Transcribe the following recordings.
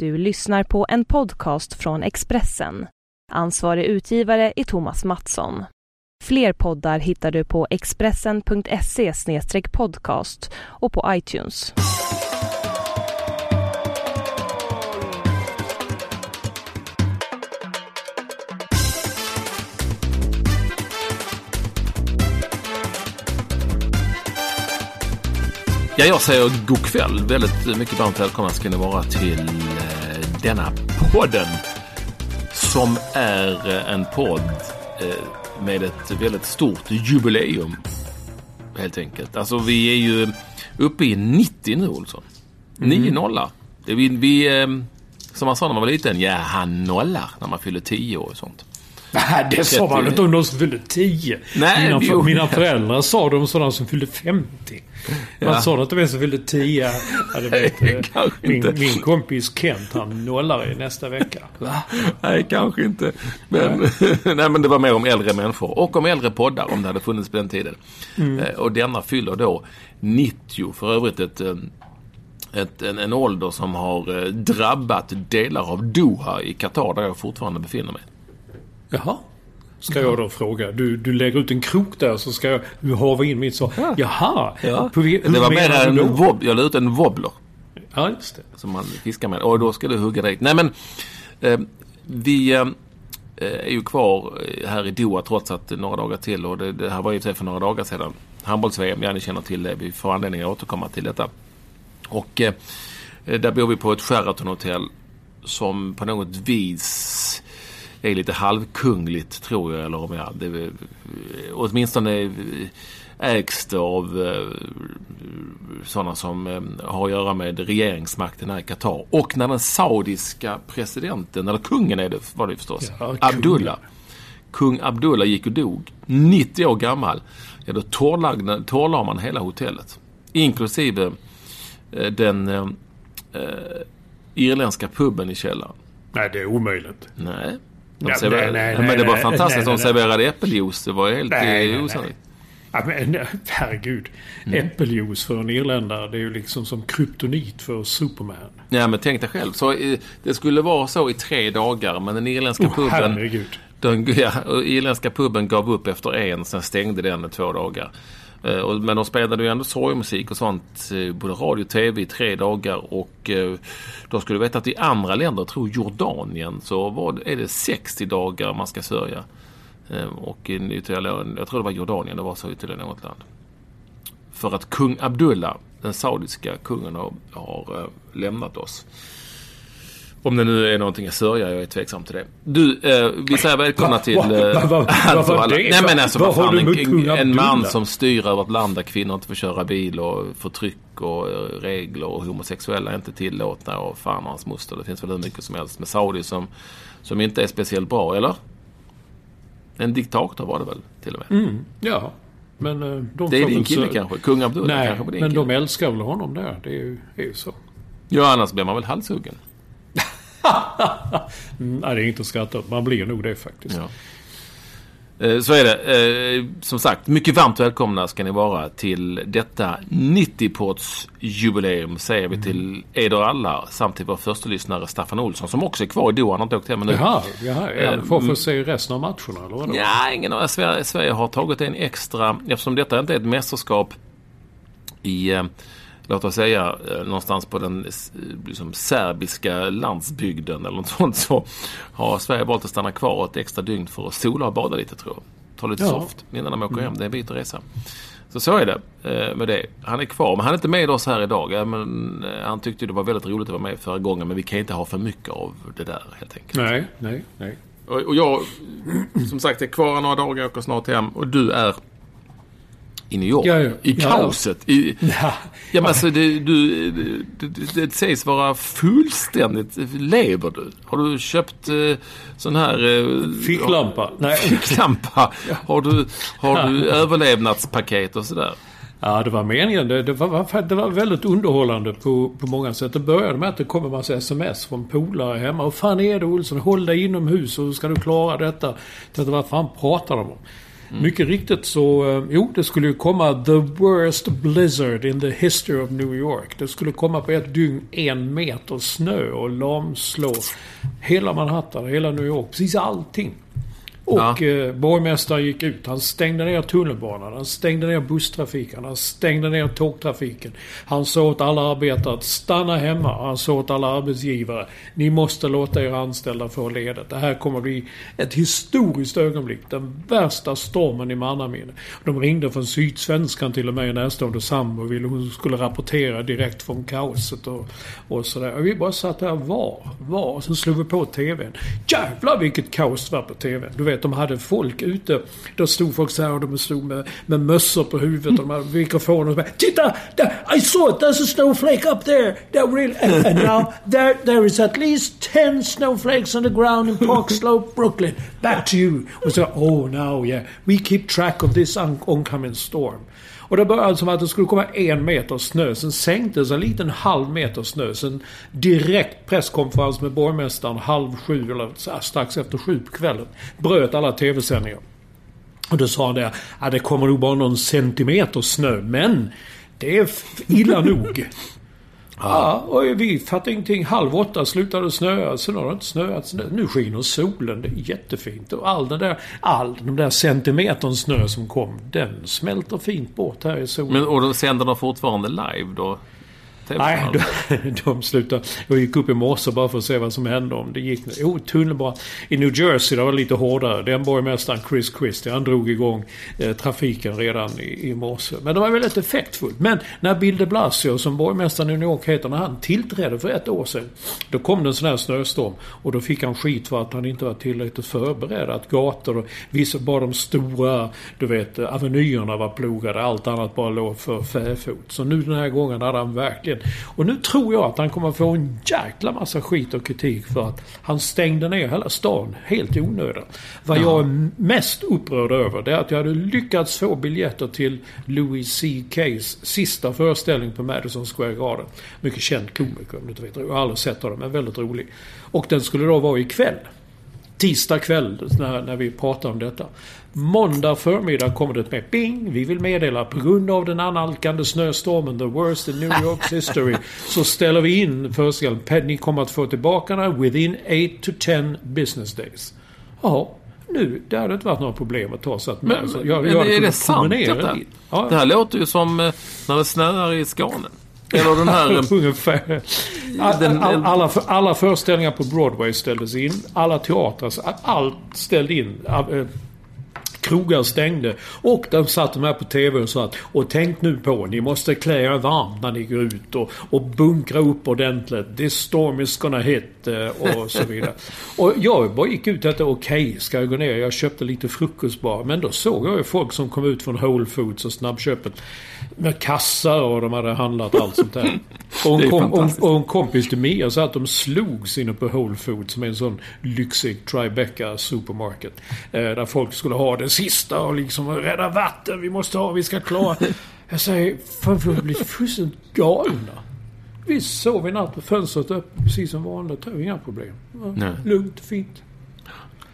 Du lyssnar på en podcast från Expressen. Ansvarig utgivare är Thomas Mattsson. Fler poddar hittar du på expressen.se podcast och på iTunes. Ja, jag säger god kväll. Väldigt mycket varmt välkomna ska ni vara till eh, denna podden. Som är eh, en podd eh, med ett väldigt stort jubileum. Helt enkelt. Alltså vi är ju uppe i 90 nu Olsson. 9 nollar. Det vi, vi, eh, som man sa när man var liten, ja han nollar när man fyller 10 år och sånt. Nej, det sa man inte om de som fyllde 10. Nej, mina, jo. mina föräldrar sa det om sådana som fyllde 50. Man Ja. sa det inte om en som fyllde 10. Ja, vet min, min kompis Kent, han nollar i nästa vecka. Nej, kanske inte. Men, nej, men det var mer om äldre människor och om äldre poddar om det hade funnits på den tiden. Eh, Och denna fyller då 90. För övrigt ett, eh, ett, en, en ålder som har eh, drabbat delar av Doha i Qatar där jag fortfarande befinner mig. Jaha. Ska jag då fråga? Du, du lägger ut en krok där så ska jag du hava in mitt svar. Jaha. På, vi- hur det var mer en då? wob, jag la ut en wobbler. Ja, just det. som man fiskar med. Och då ska du hugga direkt. Nej men, eh, vi eh, är ju kvar eh, här i Doha trots att några dagar till. Och det, det här var ju för några dagar sedan. Handbolls-VM, ja ni känner till det. Vi får anledning att återkomma till detta. Och eh, där bor vi på ett Sheraton-hotell som på något vis är lite halvkungligt tror jag. Eller om jag, det, är, eh, åtminstone ägs det av eh, sådana som eh, har att göra med regeringsmakten här i Qatar. Och när den saudiska presidenten, eller kungen är det var det förstås, Ja. Abdullah. Kung Abdullah gick och dog, 90 år gammal. Ja, då torrlade man hela hotellet. Inklusive den eh, irländska puben i källaren. Nej, det är omöjligt. Nej. De Ja, serverade, nej, nej, men nej, det var fantastiskt. De serverade äppeljuice. Det var helt osannolikt. Ja, men herregud. Mm. Äppeljuice för en irländare, det är ju liksom som kryptonit för Superman. Ja, men tänk dig själv. Så, det skulle vara så i tre dagar, men den irländska Oh, puben... herregud. Den ja, irländska puben gav upp efter en, sen stängde den med två dagar. Eh, men de spelade ju ändå sorgmusik och sånt, eh, både radio och tv i tre dagar. Och eh, då skulle du veta att i andra länder, jag tror Jordanien, så var, är det 60 dagar man ska sörja. Och i ytterligare, jag tror det var Jordanien, det var så ytterligare något land. För att kung Abdullah, den saudiska kungen, har, har lämnat oss. Om det nu är någonting att sörja, jag är tveksam till det. Du, eh, vi säger välkomna till... eh, vad- vad- allt vad var och alla. det? Nej men alltså Vad fan, en, en man som styr över ett land där kvinnor inte får köra bil och förtryck och eh, regler och homosexuella är inte tillåtna och fan och hans moster. Det finns väl hur mycket som helst med Saudi som, som inte är speciellt bra, eller? En diktator var det väl till och med. Ja. Men eh, de Det är din kille så- kanske? Kung Abdullah Nej, kanske din men kille? de älskar väl honom där. Det är ju, är ju så. Ja, annars blir man väl halshuggen. Mm, nej, det är inte att skratta åt. Man blir nog det faktiskt. Ja. Eh, Så är det. Eh, Som sagt, mycket varmt välkomna ska ni vara till detta 90-ports jubileum säger vi till eder alla. Samt till vår första lyssnare Staffan Olsson som också är kvar i Doha. Han har inte åkt hem ännu. Jaha, jaha. Eh, Ja, får få se resten av matcherna eller vadå? Ja, ingen av Sverige, Sverige har tagit en extra, eftersom detta inte är ett mästerskap i, eh, låt oss säga, eh, någonstans på den eh, liksom, serbiska landsbygden eller något sånt så har Sverige valt att stanna kvar ett extra dygn för att sola och bada lite tror jag. Ta lite Ja. soft innan de åker hem. Det är en bit att resa. Så så är det eh, med det. Han är kvar, men han är inte med oss här idag. Men, han tyckte det var väldigt roligt att vara med förra gången, men vi kan inte ha för mycket av det där helt enkelt. Nej, nej, nej. Och, jag, som sagt, är kvar några dagar, åker snart hem. Och du är i New York. Ja, ja. I Ja, kaoset. I, Ja. ja, men alltså, det, du, det, det, det sägs vara fullständigt... Lever du? Har du köpt eh, sån här... Eh, Ficklampa? Nej. Ficklampa? Har du, har du överlevnadspaket och sådär? Ja, det var meningen. Det, det, var, var, det var väldigt underhållande på, på många sätt. Det började med att det kom en massa sms från polare hemma. Vad fan är det Olsson? Håll dig inomhus och hur ska du klara detta? Tänkte, vad fan pratar de om? Mm. Mycket riktigt så, eh, jo det skulle ju komma the worst blizzard in the history of New York. Det skulle komma på ett dygn en meter snö och lamslå hela Manhattan, hela New York, precis allting. Och ja. eh, borgmästaren gick ut. Han stängde ner tunnelbanan. Han stängde ner busstrafiken. Han stängde ner tågtrafiken. Han sa åt alla arbetare att stanna hemma. Han sa åt alla arbetsgivare. Ni måste låta era anställda få ledigt. Det här kommer att bli ett historiskt ögonblick. Den värsta stormen i mannaminne. De ringde från Sydsvenskan till och med närstående sambo och ville hon skulle rapportera direkt från kaoset och, och sådär. Och vi bara satt där. Var? Var? Sen slog vi på TVn. Jävlar vilket kaos det var på TVn. Du vet vet, de hade folk ute. Då stod folk så här och de stod med, med mössor på huvudet och de hade mikrofoner och så bara, Titta! There, I saw it! There's a snowflake up there! That really, and, and now there, there is at least ten snowflakes on the ground in Park Slope, Brooklyn. Back to you! Och så, oh now yeah, we keep track of this oncoming storm. Och det började som att det skulle komma en meter snö. Sen sänktes en liten halv meter snö. Sen direkt presskonferens med borgmästaren halv sju eller strax efter sju på kvällen. Bröt alla tv-sändningar. Och då sa han det. att det kommer nog bara någon centimeter snö. Men det är illa nog. Ja, och vi fattade ingenting. Halv åtta slutade det snöa. Sen har det inte snöat. Nu skiner solen. Det är jättefint. Och all den där, all de där centimetern snö som kom, den smälter fint bort här i solen. Men, och sänder de fortfarande live då? Nej, de, de slutade. Jag gick upp i morse bara för att se vad som hände. Om det gick... Oh, jo, tunnelbana. I New Jersey det var lite hårdare. Den borgmästaren Chris Christie, han drog igång eh, trafiken redan i, i morse. Men det var väldigt effektfullt. Men när Bill de Blasio, som borgmästaren i New York heter, när han tillträdde för ett år sedan. Då kom det en sån här snöstorm. Och då fick han skit för att han inte var tillräckligt förberedd. Att gator och vissa, bara de stora, du vet, avenyerna var plogade. Allt annat bara låg för fäfot. Så nu den här gången hade han verkligen och nu tror jag att han kommer få en jäkla massa skit och kritik för att han stängde ner hela stan helt i onödan. Vad ja. jag är mest upprörd över det är att jag hade lyckats få biljetter till Louis C.K.'s sista föreställning på Madison Square Garden. Mycket känd komiker om du inte vet. Jag har aldrig sett honom, men väldigt rolig. Och den skulle då vara ikväll tisdag kväll när, när vi pratar om detta. Måndag förmiddag kommer det med bing. Vi vill meddela på grund av den analkande snöstormen, the worst in New York's history, så ställer vi in föreställningen. Ni kommer att få tillbaka den within 8 to 10 business days. Ja, nu, det hade inte varit några problem att ta sig att med. Men, jag, jag, jag är det sant detta? Ja. Det här låter ju som eh, när det snöar i Skåne. Eller den här... Ungefär. Den, all, alla, alla föreställningar på Broadway ställdes in. Alla teatrar, allt ställde in. Krogar stängde. Och de satt de här på TV och sa att och tänk nu på, ni måste klä er varmt när ni går ut och, och bunkra upp ordentligt. This storm is gonna hit och så vidare. och jag bara gick ut och tänkte okej, okay, ska jag gå ner? Jag köpte lite frukost bara. Men då såg jag ju folk som kom ut från Whole Foods och snabbköpet med kassar och de hade handlat allt sånt där. Och en, kom, och, och en kompis till Mia sa att de slogs inne på Whole Foods som är en sån lyxig Tribeca supermarket. Eh, där folk skulle ha det sista och liksom rädda vatten. Vi måste ha, vi ska klara. Jag säger, fan vi har blivit fullständigt galna. Vi sov i natt med fönstret öppet precis som vanligt. Det är inga problem. Ja, lugnt, fint.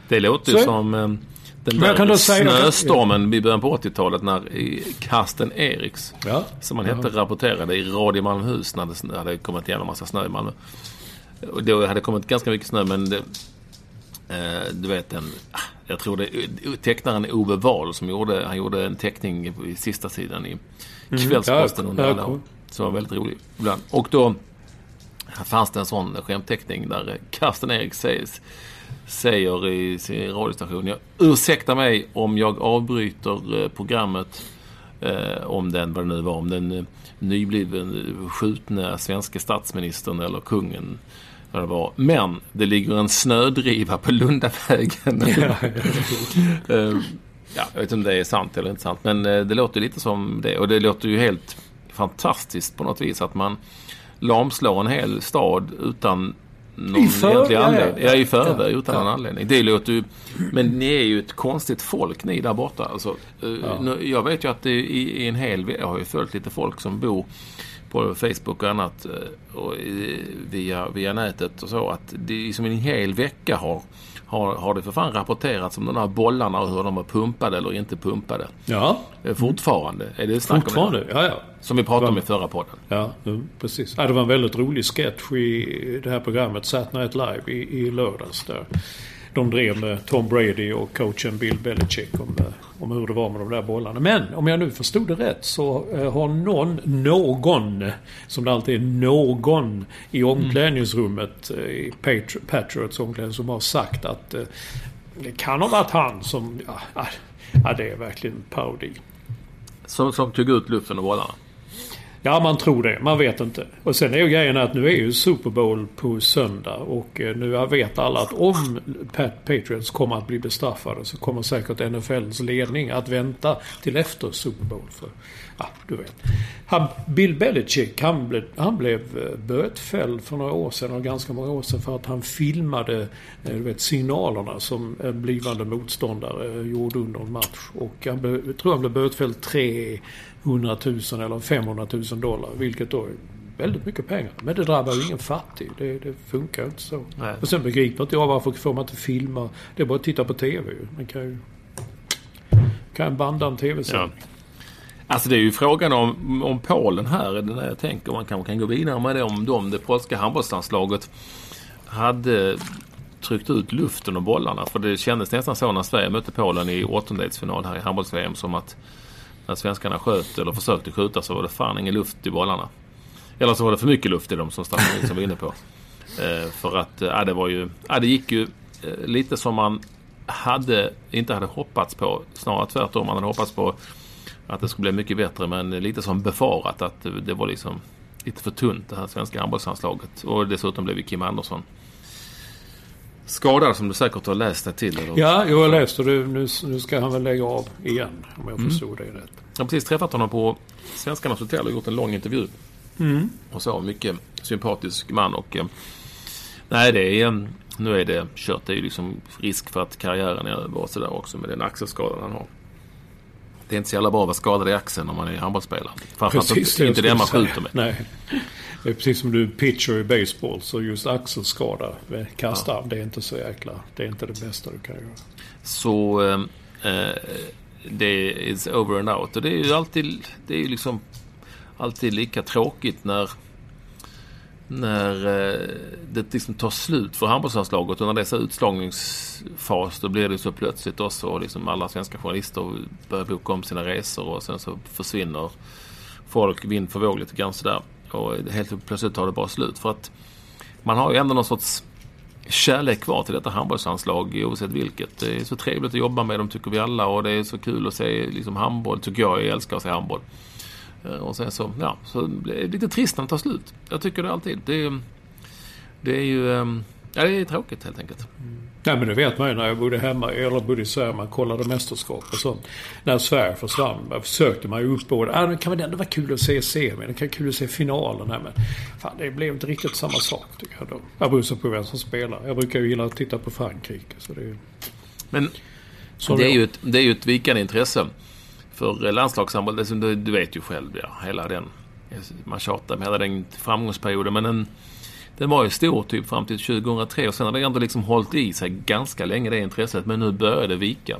Det låter ju som den där snöstormen i början på 80-talet när Karsten Eriks, ja. som han hette, rapporterade i Radio Malmöhus när det hade kommit igenom massa snö i Malmö. Och det hade kommit ganska mycket snö men det, eh, du vet den, ah, jag tror det tecknaren Ove Wahl som gjorde, han gjorde en teckning i sista sidan i mm. Kvällsposten mm, under alla år. Som var väldigt rolig ibland. Och då fanns det en sån skämtteckning där Karsten Erik sägs säger i sin radiostation. Jag ursäktar mig om jag avbryter eh, programmet eh, om den, vad det nu var, om den eh, nybliven skjutna svenska statsministern eller kungen. Vad det var. Men det ligger en snödriva på Lundavägen. Ja, ja, jag vet inte om det är sant eller inte sant. Men det låter lite som det. Och det låter ju helt fantastiskt på något vis att man lamslår en hel stad utan någon I för, anledning. Ja, ja. i förväg ja, utan ja. någon anledning. Det låter ju... Men ni är ju ett konstigt folk ni där borta. Alltså, ja. Jag vet ju att det i, en hel... Jag har ju följt lite folk som bor på Facebook och annat eh, och via, via nätet och så att det som en hel vecka har har, har det för fan rapporterats om de här bollarna och hur de var pumpade eller inte pumpade. Ja. Eh, fortfarande. Är det snack Fortfarande, om det? ja ja. Som vi pratade om i förra podden. Ja, precis. Ja, det var en väldigt rolig sketch i det här programmet Saturday Night Live i, i lördags. Där de drev med Tom Brady och coachen Bill Belichick om, om hur det var med de där bollarna. Men om jag nu förstod det rätt så eh, har någon, någon, som det alltid är, någon i omklädningsrummet eh, i Patriots omklädningsrum har sagt att eh, det kan ha varit han som... Ja, ja det är verkligen parodi. Som, som tog ut luften och bollarna? Ja, man tror det. Man vet inte. Och sen är ju grejen att nu är ju Super Bowl på söndag och eh, nu vet alla att om Pat Patriots kommer att bli bestraffade så kommer säkert NFLs ledning att vänta till efter Super Bowl. För, ja, du vet. Han, Bill Belichick, han, ble, han blev eh, bötfälld för några år sedan, och ganska många år sedan, för att han filmade eh, du vet, signalerna som en blivande motståndare gjorde under en match. Och han blev, jag tror han blev bötfälld tre 100 000 eller 500 000 dollar. Vilket då är väldigt mycket pengar. Men det drabbar ju ingen fattig. Det, det funkar inte så. Nej. Och sen begriper inte jag varför får man inte filma. Det är bara att titta på TV Man kan ju... Kan banda en TV-sändning. Ja. Alltså det är ju frågan om, om Polen här. Det är det jag tänker. Man kanske kan gå vidare med det. Om de, det polska handbollslandslaget hade tryckt ut luften och bollarna. För det kändes nästan så när Sverige mötte Polen i åttondelsfinal här i handbolls-VM som att när svenskarna sköt eller försökte skjuta så var det fan ingen luft i bollarna. Eller så var det för mycket luft i dem som Staffan Nilsson var inne på. Eh, för att eh, det var ju, ja, det gick ju eh, lite som man hade, inte hade hoppats på. Snarare tvärtom. Man hade hoppats på att det skulle bli mycket bättre men lite som befarat att det var liksom lite för tunt det här svenska handbollslandslaget. Och dessutom blev ju Kim Andersson skadad som du säkert har läst dig till. Eller? Ja, jag har läst och nu, nu ska han väl lägga av igen om jag mm. förstod det rätt. Jag har precis träffat honom på Svenskarnas hotell och gjort en lång intervju. Mm. Och så, mycket sympatisk man och... Eh, nej, det är... Nu är det kört. Det är ju liksom risk för att karriären är över och sådär också med den axelskadan han har. Det är inte så jävla bra att vara skadad i axeln om man är handbollsspelare. Framförallt inte, inte det man skjuter med. Nej. Det är precis som du pitcher i baseball. Så just axelskada kastarm, ja. det är inte så jäkla... Det är inte det bästa du kan göra. Så... Eh, eh det är over and out. Och det är ju alltid... Det är ju liksom alltid lika tråkigt när... När eh, det liksom tar slut för handbollslandslaget och när det är så utslagningsfas då blir det så plötsligt också. Och liksom alla svenska journalister börjar boka om sina resor och sen så försvinner folk vind för våg lite grann sådär. Och helt plötsligt tar det bara slut. För att man har ju ändå någon sorts kärlek kvar till detta handbollslandslag oavsett vilket. Det är så trevligt att jobba med dem tycker vi alla och det är så kul att se liksom, handboll tycker jag. Jag älskar att se handboll. Eh, och sen så, ja, så det är lite trist när det tar slut. Jag tycker det alltid. Det, det är ju, ehm, ja det är tråkigt helt enkelt. Nej men det vet man ju när jag bodde hemma, eller bodde i Sverige, man kollade mästerskap och sånt. När Sverige försvann försökte man ju upp både, ah, det kan väl ändå vara kul att se semin, det kan vara kul att se finalen här men fan det blev inte riktigt samma sak tycker jag då. Jag beror på vem som spelar. Jag brukar ju gilla att titta på Frankrike så det är Men det är, ju ett, det är ju ett vikande intresse för landslagshandboll. Du, du vet ju själv, ja, hela den, man tjatar med hela den framgångsperioden men en den var ju stor typ fram till 2003 och sen har det ändå liksom hållit i sig ganska länge det intresset. Men nu börjar det vika.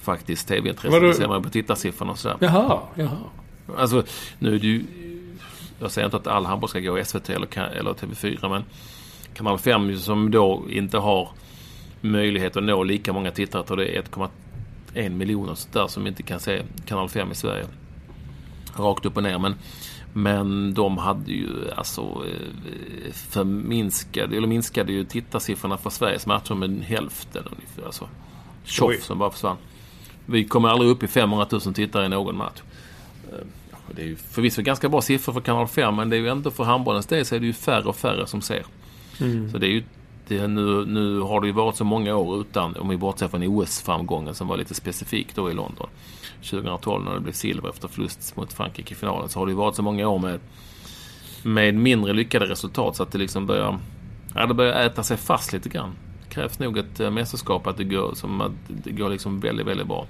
Faktiskt tv-intresset. Det ser man på tittarsiffrorna och sådär. Jaha, jaha. Alltså nu är det ju... Jag säger inte att all handboll ska gå i SVT eller, eller TV4 men Kanal 5 som då inte har möjlighet att nå lika många tittare. Jag det är 1,1 miljoner där som inte kan se Kanal 5 i Sverige. Rakt upp och ner. Men men de hade ju alltså eh, förminskade, eller minskade ju tittarsiffrorna för Sveriges matcher med hälften ungefär. Alltså, tjoff som bara försvann. Vi kommer aldrig upp i 500 000 tittare i någon match. Eh, det är ju förvisso ganska bra siffror för kanal 5 men det är ju ändå för handbollens del så är det ju färre och färre som ser. Mm. Så det är ju det, nu, nu har det ju varit så många år utan, om vi bortser från OS-framgången som var lite specifik då i London. 2012 när det blev silver efter förlust mot Frankrike i finalen så har det ju varit så många år med, med mindre lyckade resultat så att det liksom börjar, ja, det börjar äta sig fast lite grann. Det krävs nog ett äh, mästerskap att det går, som att det går liksom väldigt, väldigt bra.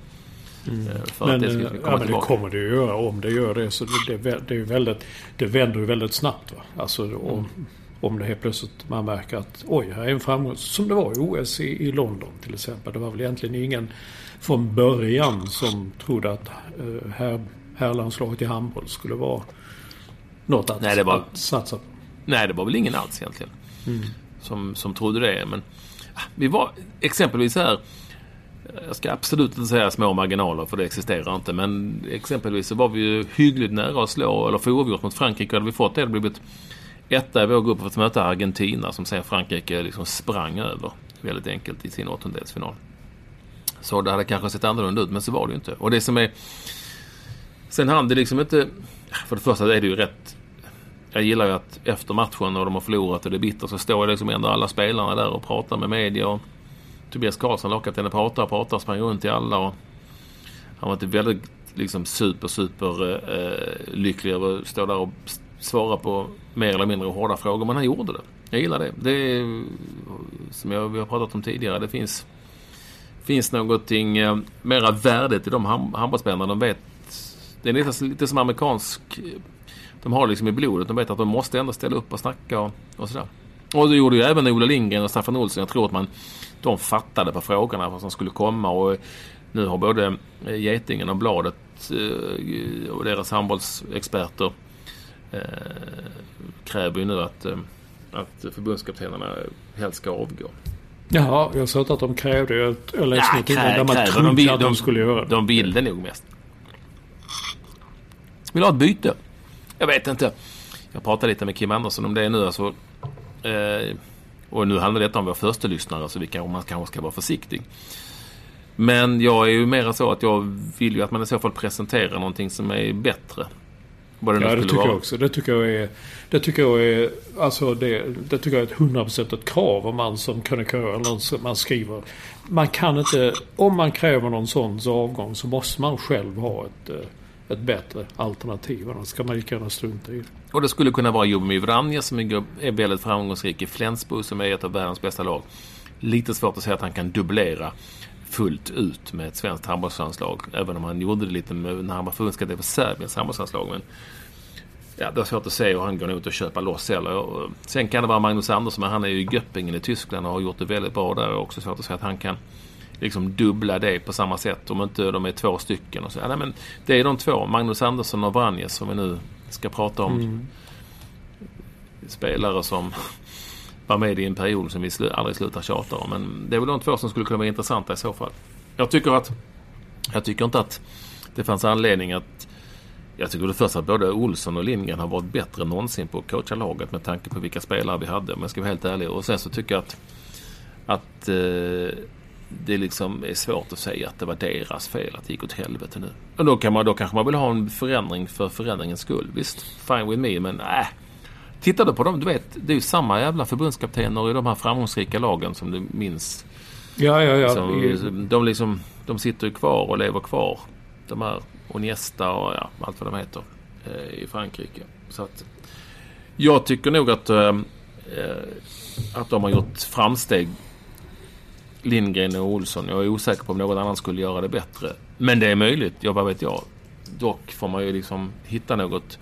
Mm. Men, det, ja, men det kommer det ju göra om det gör det. Så det, det, det, är väldigt, det vänder ju väldigt snabbt. Va? Alltså, om, mm. Om det helt plötsligt man märker att oj, här är en framgång. Som det var i OS i, i London till exempel. Det var väl egentligen ingen från början som trodde att uh, här, herrlandslaget i handboll skulle vara något att, Nej, det var, att satsa på. Nej, det var väl ingen alls egentligen. Mm. Som, som trodde det. Men ah, vi var exempelvis här jag ska absolut inte säga små marginaler för det existerar inte. Men exempelvis så var vi ju hyggligt nära att slå eller få oavgjort mot Frankrike. Hade vi fått det hade vi blivit etta i vår grupp för att möta Argentina som sen Frankrike liksom sprang över väldigt enkelt i sin åttondelsfinal. Så det hade kanske sett annorlunda ut men så var det ju inte. Och det som är... Sen hann det liksom inte... För det första är det ju rätt... Jag gillar ju att efter matchen och de har förlorat och det är bittert så står liksom ändå alla spelarna där och pratar med media. Och Tobias Karlsson lagkaptenen, henne prata och pratar, och sprang runt till alla. Och han var inte väldigt liksom super, super eh, eh lycklig över att stå där och svara på mer eller mindre hårda frågor. Men han gjorde det. Jag gillar det. Det är som jag, vi har pratat om tidigare. Det finns, finns någonting eh, mera värdigt i de handbollsspelarna. De vet. Det är lite, lite som amerikansk... Eh, de har liksom i blodet. De vet att de måste ändå ställa upp och snacka och, och sådär. Och det gjorde ju även Ola Lindgren och Staffan Olsson. Jag tror att man de fattade på frågorna vad som skulle komma. Och eh, nu har både eh, Getingen och Bladet och deras handbollsexperter kräver ju nu att, eh, att förbundskaptenerna helst ska avgå. Jaha, jag sa att de krävde. Jag, jag läste ja, något innan där man trodde de vill, att de, de skulle göra det. De vill det nog mest. Vill ha ett byte? Jag vet inte. Jag pratade lite med Kim Andersson om det nu. Alltså, eh, och nu handlar detta om vår första lyssnare så vi kan, man kanske ska vara försiktig. Men jag är ju mera så att jag vill ju att man i så fall presenterar någonting som är bättre. Vad det ja, det tycker vara. jag också. Det tycker jag är... Det tycker jag är... Alltså det, det tycker jag är ett hundraprocentigt krav om man som krönikör eller man skriver. Man kan inte... Om man kräver någon sån avgång så måste man själv ha ett, ett bättre alternativ. Annars ska man lika gärna strunta i det. Och det skulle kunna vara Jomir Vranja som är väldigt framgångsrik i Flensburg som är ett av världens bästa lag. Lite svårt att säga att han kan dubblera fullt ut med ett svenskt handbollslandslag. Även om han gjorde det lite med, när han var förbundskapten för Serbiens handbollslandslag. Men ja, det är svårt att se hur han går ut och köpa loss. Eller, sen kan det vara Magnus Andersson, men han är ju i Göppingen i Tyskland och har gjort det väldigt bra där. Det är också svårt att säga att han kan liksom dubbla det på samma sätt. Om inte de är två stycken. Och så. Ja, nej, men det är de två, Magnus Andersson och Vranjes, som vi nu ska prata om. Mm. Spelare som vara med i en period som vi slu aldrig slutar tjata om. Men det är väl de två som skulle kunna vara intressanta i så fall. Jag tycker att jag tycker inte att det fanns anledning att jag tycker det första att både Olsson och Lindgren har varit bättre än någonsin på att coacha laget med tanke på vilka spelare vi hade. Om jag ska vara helt ärlig. Och sen så tycker jag att, att eh, det liksom är svårt att säga att det var deras fel att det gick åt helvete nu. Och då, kan man, då kanske man vill ha en förändring för förändringens skull. Visst, fine with me, men nej. Äh. Tittar du på dem, du vet, det är ju samma jävla förbundskaptener i de här framgångsrika lagen som du minns. Ja, ja, ja. Som, de, liksom, de sitter ju kvar och lever kvar. De här Oniesta och ja, allt vad de heter eh, i Frankrike. Så att jag tycker nog att, eh att de har gjort framsteg Lindgren och Olsson. Jag är osäker på om någon annan skulle göra det bättre. Men det är möjligt, ja vad vet jag. Dock får man ju liksom hitta något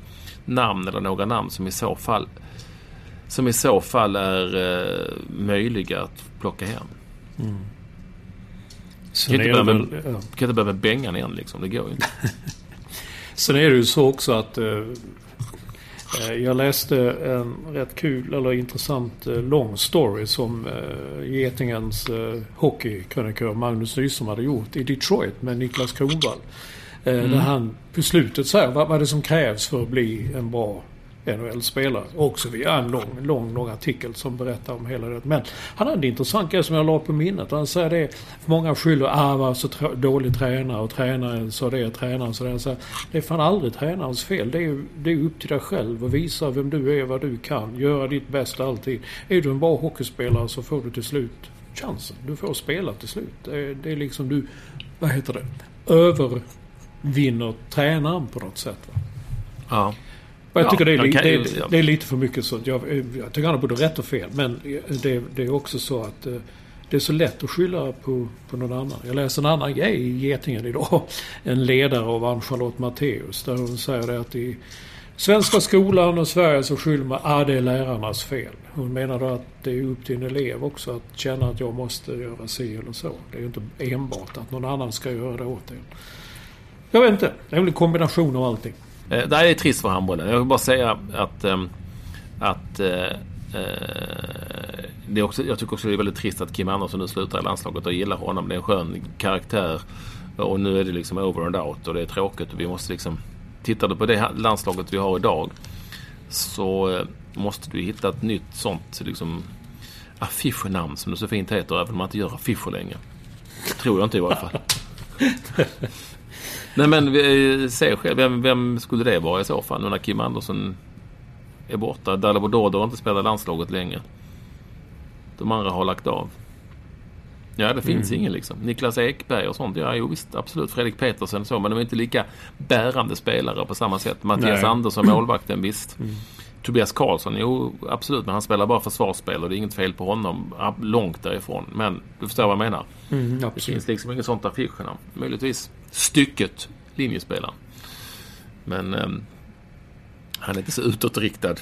namn eller några namn som i så fall som i så fall är eh, möjliga att plocka hem. Mm. kan inte börja med, ja. kan inte börja med Bengan igen liksom. Det går ju inte. Sen är det ju så också att eh, Eh, jag läste en rätt kul eller intressant eh, lång story som eh, Getingens hockeykrönikör Magnus Nyström hade gjort i Detroit med Niklas Kronwall. Mm. Där han på slutet säger vad, vad är det som krävs för att bli en bra NHL-spelare. Också via en lång, lång, lång artikel som berättar om hela det. Men han hade en intressant grej som jag la på minnet. Han säger det, många skyller ah var så dålig tränare och tränaren sa det, tränaren sa det. Det är fan aldrig tränarens fel. Det är, det är upp till dig själv att visa vem du är, vad du kan. Göra ditt bästa alltid. Är du en bra hockeyspelare så får du till slut chansen. Du får spela till slut. Det, det är liksom du, vad heter det, övervinner tränaren på något sätt. Va? Ja. Och jag tycker det, är, li, det, är, det, är lite för mycket sånt. Jag, jag tycker han har både rätt och fel. Men det, det är också så att... Eh, det är så lätt att skylla på, på någon annan. Jag läste en annan grej i Getingen idag. En ledare av Ann-Charlotte Matteus. Där hon säger det att i svenska skolan och Sverige så skyller man ah, det är lärarnas fel. Hon menar då att det är upp till en elev också att känna att jag måste göra si eller så. Det är ju inte enbart att någon annan ska göra det åt en. Jag vet inte. Det är väl en kombination av allting. Eh, det här är trist för handbollen. Jag vill bara säga att, ehm, att eh, Eh, det är också, jag tycker också det är väldigt trist att Kim Andersson nu slutar i landslaget och gillar honom. Det är en skön karaktär. Och nu är det liksom over and out och det är tråkigt. Och vi måste liksom... Tittar du på det landslaget vi har idag så eh, måste du hitta ett nytt sånt liksom affischnamn som det så fint heter även om man inte gör affischer längre. Tror jag inte i varje fall. Nej men se själv, vem, vem skulle det vara i så fall nu när Kim Andersson är borta. Dalabodoro har inte spelat landslaget länge. De andra har lagt av. Ja, det finns mm. ingen liksom. Niklas Ekberg och sånt. Ja, jo visst. Absolut. Fredrik Petersen och så. Men de är inte lika bärande spelare på samma sätt. Mattias Nej. Andersson, målvakten, visst. Mm. Tobias Karlsson, jo absolut. Men han spelar bara försvarsspel och det är inget fel på honom. Långt därifrån. Men du förstår vad jag menar. Mm, det finns liksom inget sånt affischnamn. Möjligtvis stycket linjespelaren. Men um, han är inte så utåtriktad.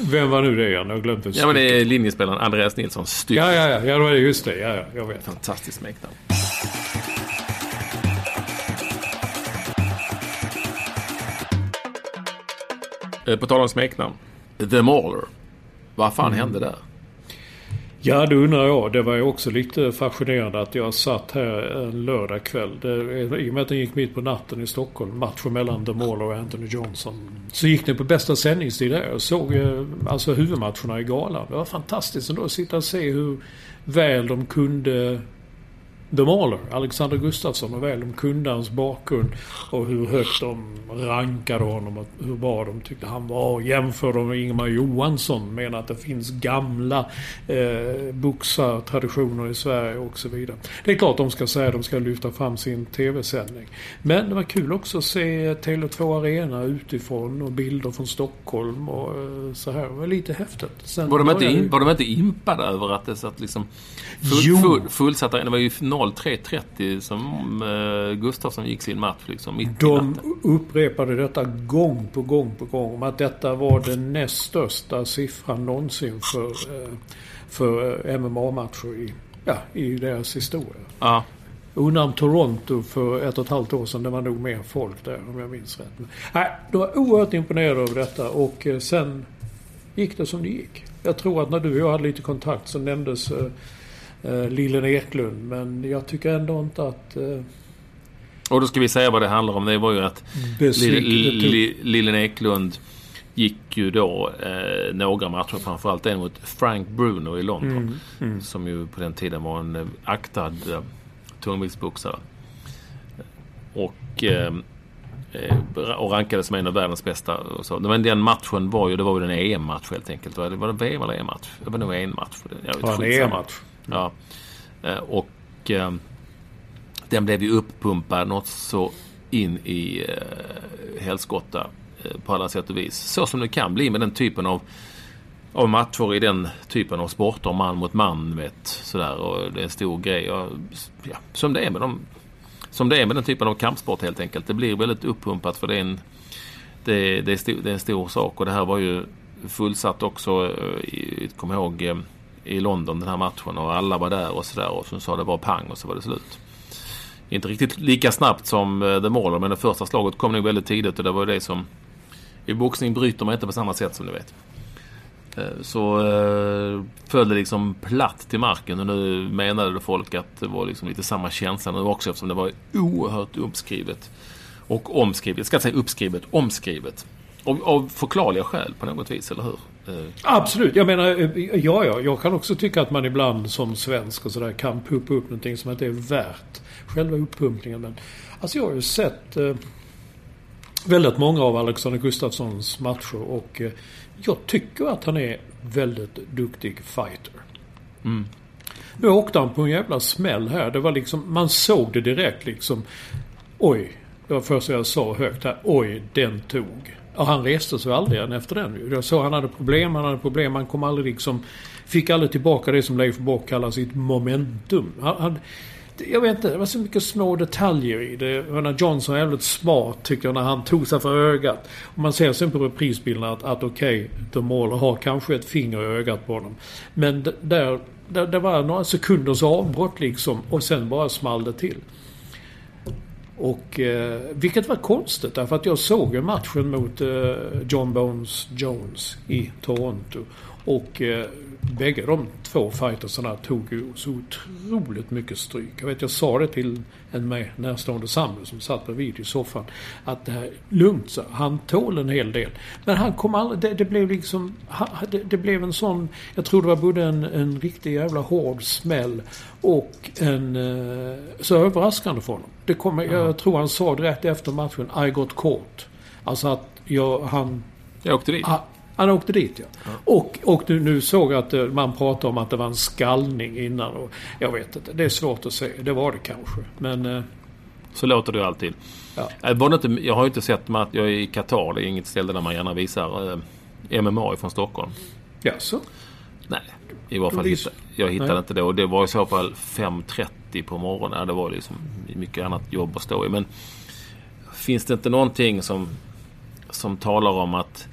Vem var nu det igen? Jag det. Ja, men det är linjespelaren Andreas Nilsson. Styck. Ja, ja, ja. ja det var just det. Ja, ja, jag vet. Fantastiskt smeknamn. Eh, på tal om smeknamn. The Mauler. Vad fan mm. hände där? Ja, det undrar jag. Det var ju också lite fascinerande att jag satt här en lördagkväll. I och med att den gick mitt på natten i Stockholm. Matchen mellan The Mall och Anthony Johnson. Så gick den på bästa sändningstid där. Jag såg eh, alltså huvudmatcherna i galan. Det var fantastiskt ändå att sitta och se hur väl de kunde The Mauler, Alexander Gustafsson och väl de kunde hans bakgrund och hur högt de rankade honom och hur bra de tyckte han var. Jämförde med Ingemar Johansson, menar att det finns gamla eh, boxartraditioner i Sverige och så vidare. Det är klart de ska säga att de ska lyfta fram sin TV-sändning. Men det var kul också att se Tele2 Arena utifrån och bilder från Stockholm och eh, så här. Det var lite häftigt. Sen var, de inte, in, var de inte impade över att det satt liksom full, full, fullsatt Det var ju 03.30 som uh, Gustafsson gick sin match liksom mitt De upprepade detta gång på gång på gång. Om att detta var den näst största siffran någonsin för, uh, för uh, MMA-matcher i, ja, i deras historia. Ja. Undrar om Toronto för ett och ett halvt år sedan, det var nog mer folk där om jag minns rätt. Men, nej, de var oerhört imponerade över detta och sen gick det som det gick. Jag tror att när du och jag hade lite kontakt så nämndes eh, Lillen Eklund. Men jag tycker ändå inte att... Eh, och då ska vi säga vad det handlar om. Det var ju att Lillen Eklund gick ju då eh, några matcher, framförallt en mot Frank Bruno i London. Mm, mm. Som ju på den tiden var en eh, aktad eh, tungviktsboxare. Och, eh, eh, och rankades som en av världens bästa. Och så. Men den matchen var ju, det var ju en EM-match helt enkelt. Var det, var det VM eller EM-match? Det var nog en match. Jag vet, ja, en EM-match. Ja. Eh, och eh, den blev ju uppumpad något så in i eh, helskotta eh, på alla sätt och vis. Så som det kan bli med den typen av, av matcher i den typen av sporter. Man mot man, vet. Sådär. Och det är en stor grej. Och, ja, som, det är med de, som det är med den typen av kampsport helt enkelt. Det blir väldigt uppumpat för det är en, det, det, är, stor, det är en stor sak. Och det här var ju fullsatt också. Eh, jag kommer ihåg i London den här matchen och alla var där och sådär och så sa det bara pang och så var det slut. Inte riktigt lika snabbt som eh, The Mauler men det första slaget kom nog väldigt tidigt och det var det som i boxning bryter man inte på samma sätt som ni vet. Eh, så eh, föll det liksom platt till marken och nu menade folk att det var liksom lite samma känsla nu också eftersom det var oerhört uppskrivet. Och omskrivet, jag ska inte säga uppskrivet, omskrivet. Av, av förklarliga skäl på något vis, eller hur? Eh. Absolut. Jag menar, eh, ja, ja. Jag kan också tycka att man ibland som svensk och sådär kan puppa upp någonting som inte är värt själva uppumpningen. Men alltså jag har ju sett eh, väldigt många av Alexander Gustafssons matcher och eh, jag tycker att han är väldigt duktig fighter. Mm. Nu åkte han på en jävla smäll här. Det var liksom, man såg det direkt liksom. Oj, det var första jag sa högt här. Oj, den tog. Och han reste sig aldrig igen efter den. Jag såg han hade problem, han hade problem. Han kom aldrig liksom... Fick aldrig tillbaka det som Leif Bock kallar sitt momentum. Han, han, jag vet inte, det var så mycket små detaljer i det. När Johnson är jävligt smart tycker jag när han tog sig för ögat. Och man ser sen på reprisbilderna att, att okej, okay, The Mauler har kanske ett finger i ögat på honom. Men där, där, det var några sekunders avbrott liksom och sen bara small det till. Och, eh, vilket var konstigt därför att jag såg ju matchen mot eh, John Bones Jones i Toronto. Och eh, bägge de två fightersarna tog ju så otroligt mycket stryk. Jag vet, jag sa det till en mig närstående sambo som satt bredvid i soffan. Att det här är lugnt, så han tål en hel del. Men han kom aldrig, det, det blev liksom, det, det, blev en sån, jag tror det var både en, en riktig jävla hård smäll och en, eh, så överraskande för honom. Det kom, jag tror han sa det rätt efter matchen, I got caught. Alltså att jag, han... Jag åkte dit. Han åkte dit ja. ja. Och, och nu, nu såg jag att eh, man pratade om att det var en skallning innan. Och jag vet inte. Det är svårt att se. Det var det kanske. Men... Eh, så låter det alltid. Ja. Eh, var det inte, jag har ju inte sett att jag är i Qatar. Det är inget ställe där man gärna visar eh, MMA från Stockholm. Jaså? Nej, i varje fall hitta, jag hittade Nej. inte det. Och det var i så fall 5.30 på morgonen. Det var liksom mycket annat jobb att stå i. Men finns det inte någonting som, som talar om att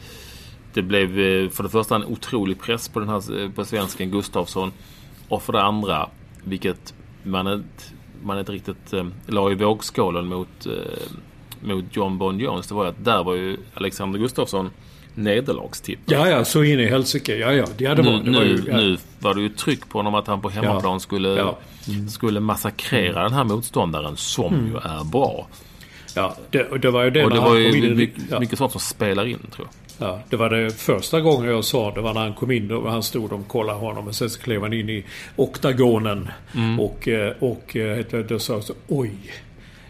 det blev eh, för det första en otrolig press på den här eh, på svensken Gustafsson. Och för det andra, vilket man inte, man inte riktigt eh, la i vågskålen mot, eh, mot John Bon Jones. Det var att där var ju Alexander Gustafsson nederlagstippad. Ja, ja, så in i helsike. Ja, ja. Det hade nu, var, det nu, var ju, ja. nu var det ju tryck på honom att han på hemmaplan ja. skulle, ja. Mm. skulle massakrera den här motståndaren som mm. ju är bra. Ja, det, det var ju det Och det var ju mycket, mycket sånt som spelar in tror jag. Ja, det var det första gången jag sa det var när han kom in och han stod och kollade honom och sen så klev han in i oktagonen. Mm. Och, eh, och eh, då sa jag så oj.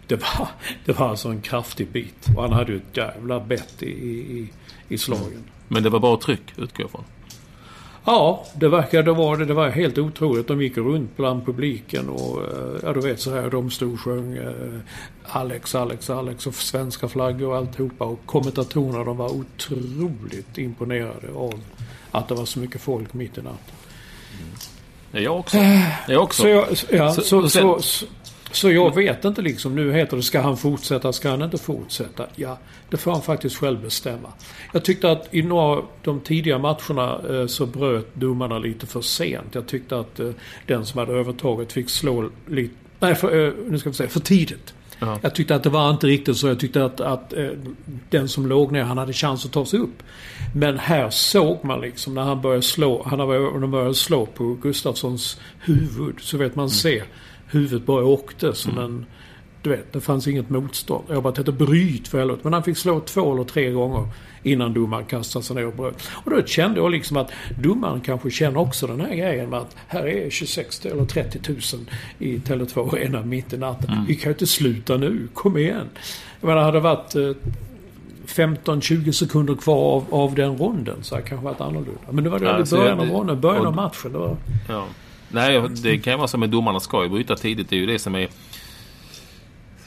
Det var, det var alltså en kraftig bit. Och han hade ju ett jävla bett i, i, i slagen. Mm. Men det var bra tryck utgår jag från. Ja, det verkade vara det. Det var helt otroligt. De gick runt bland publiken och eh, ja, du vet så här. De stod och sjöng eh, Alex, Alex, Alex och svenska flaggor och alltihopa. Och kommentatorerna de var otroligt imponerade av att det var så mycket folk mitt i natten. Mm. Jag också. Jag också. Så, jag, ja, så, så, så, så, så jag vet inte liksom. Nu heter det ska han fortsätta, ska han inte fortsätta? Ja, det får han faktiskt själv bestämma. Jag tyckte att i några av de tidiga matcherna eh, så bröt domarna lite för sent. Jag tyckte att eh, den som hade övertaget fick slå lite... Nej, för, eh, nu ska vi säga för tidigt. Ja. Jag tyckte att det var inte riktigt så. Jag tyckte att, att den som låg ner, han hade chans att ta sig upp. Men här såg man liksom när han började slå, han började slå på Gustafssons huvud. Så vet man mm. ser huvudet bara åkte som mm. en... Du vet, det fanns inget motstånd. Jag bara tänkte bryt för helvete. Men han fick slå två eller tre gånger innan domaren kastade sig ner och bröt. Och då kände jag liksom att domaren kanske känner också den här grejen med att här är 26 eller 30 000 i Tele2 Arena mitt i natten. Mm. Vi kan ju inte sluta nu. Kom igen. Jag menar, hade det varit 15-20 eh, sekunder kvar av, av den ronden så hade det kanske varit annorlunda. Men det var det ja, i början av ronden, början av matchen. Det var... Ja. Nej, det kan ju vara så med domarna ska ju bryta tidigt. Det är ju det som är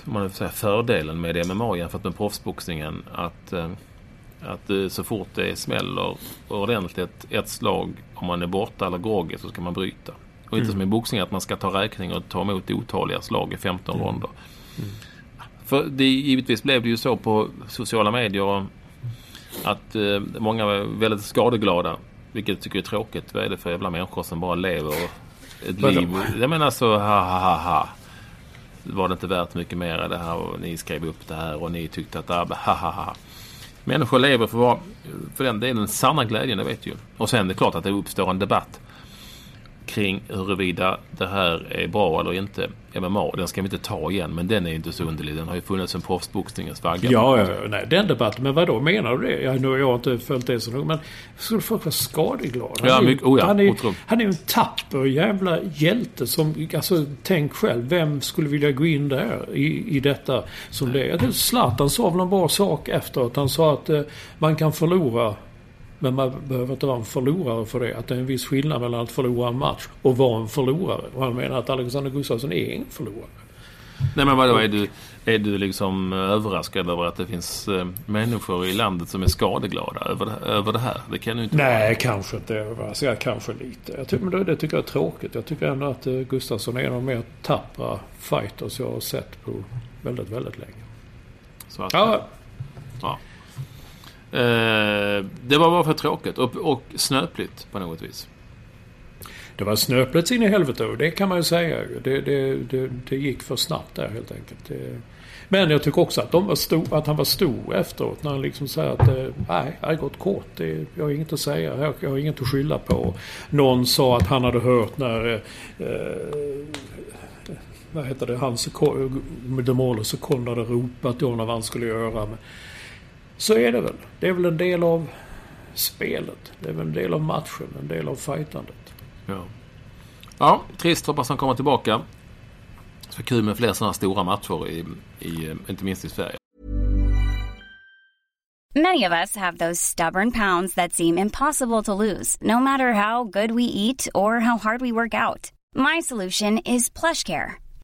man säga, fördelen med MMA jämfört med proffsboxningen. Att, eh, att eh, så fort det smäller ordentligt ett slag, om man är borta eller groggy, så ska man bryta. Och inte mm. som i boxning att man ska ta räkning och ta emot otaliga slag i 15 mm. ronder. Mm. För det, givetvis blev det ju så på sociala medier att eh, många var väldigt skadeglada. Vilket jag tycker är tråkigt. Vad är det för jävla människor som bara lever ett liv. Jag menar så ha ha ha ha. Var det inte värt mycket mer det här och ni skrev upp det här och ni tyckte att det ha ha ha. Människor lever för, för den delen sanna glädjen, det vet ju. Och sen är det klart att det uppstår en debatt kring huruvida det här är bra eller inte. MMA, den ska vi inte ta igen, men den är inte så underlig. Den har ju funnits sen proffsboxningens vagga. Ja, ja, nej, den debatten. Men vad då menar du det? Jag, nu har jag inte följt det så noga, men skulle folk vara skadeglada? Han, ja, mycket, oh ja, han, är, han är ju en tapper jävla hjälte som, alltså tänk själv, vem skulle vilja gå in där i, i detta som det är? Zlatan sa väl en bra sak efteråt. Han sa att eh, man kan förlora men man behöver inte vara en förlorare för det. Att det är en viss skillnad mellan att förlora en match och vara en förlorare. Och han menar att Alexander Gustafsson är ingen förlorare. Nej men vadå, är du, är du liksom överraskad över att det finns eh, människor i landet som är skadeglada över det, över det här? Det kan ju inte Nej, kanske inte överraskad. Kanske lite. Jag tycker, men det, det tycker jag är tråkigt. Jag tycker ändå att uh, Gustafsson är en av de mer tappra fighters jag har sett på väldigt, väldigt länge. Så att, Ja, ja. Eh, det var bara för tråkigt och, och snöpligt på något vis. det var snöpligt in i helvete och det kan man ju säga. Det, det, det, det gick för snabbt där helt enkelt. Det, men jag tycker också att, de var stor, att han var stor efteråt när han liksom säger att eh, nej, det har gått kort. Det, jag har inget att säga. Jag, jag har inget att skylla på. Någon sa att han hade hört när eh, eh vad heter det, hans Demolo Sekond hade ropat då när vad han skulle göra. Så är det väl. Det är väl en del av spelet. Det är väl en del av matchen, en del av fightandet. Ja. ja, trist. Hoppas han kommer tillbaka. Så kul med fler sådana stora matcher, i, i, inte minst i Sverige. Many of us have those stubborn pounds that seem impossible to lose, no matter how good we eat or how hard we work out. My solution is PlushCare.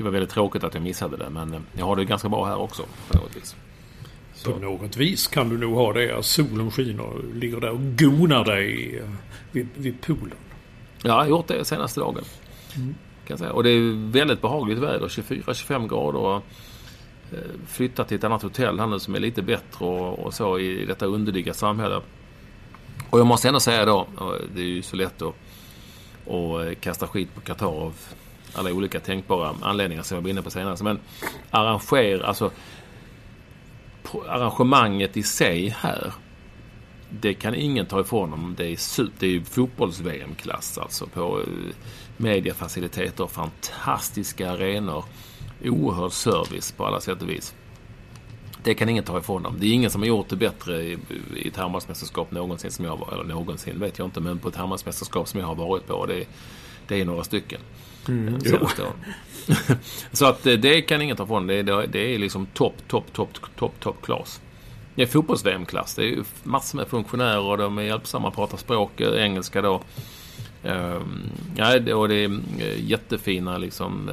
Det var väldigt tråkigt att jag missade det. Men eh, jag har det ganska bra här också på något vis. På något vis kan du nog ha det. Solen skiner och ligger där och gonar dig eh, vid, vid poolen. Ja, jag har gjort det senaste dagen. Kan jag säga. Och det är väldigt behagligt väder. 24-25 grader. Och, eh, flyttat till ett annat hotell här nu som är lite bättre och, och så i detta underliga samhälle. Och jag måste ändå säga då, och det är ju så lätt att, eh, kasta skit på Qatar av alla olika tänkbara anledningar som jag var inne på senare. Men arranger, alltså arrangemanget i sig här det kan ingen ta ifrån dem. Det är, det är fotbolls-VM-klass alltså på eh, mediafaciliteter, fantastiska arenor, oerhörd service på alla sätt och vis. Det kan ingen ta ifrån dem. Det är ingen som har gjort det bättre i, i ett handbollsmästerskap någonsin som jag var, eller någonsin vet jag inte, men på ett handbollsmästerskap som jag har varit på. Det, det är några stycken. Mm, senaste åren. Så att eh, det kan ingen ta ifrån. Det, är- det är liksom topp, topp, topp, topp, topp klass. Det är fotbolls-VM-klass. Det är massor med funktionärer och de är hjälpsamma, pratar språk, eh, engelska då. Ehm, ja, det- och det är eh, jättefina liksom...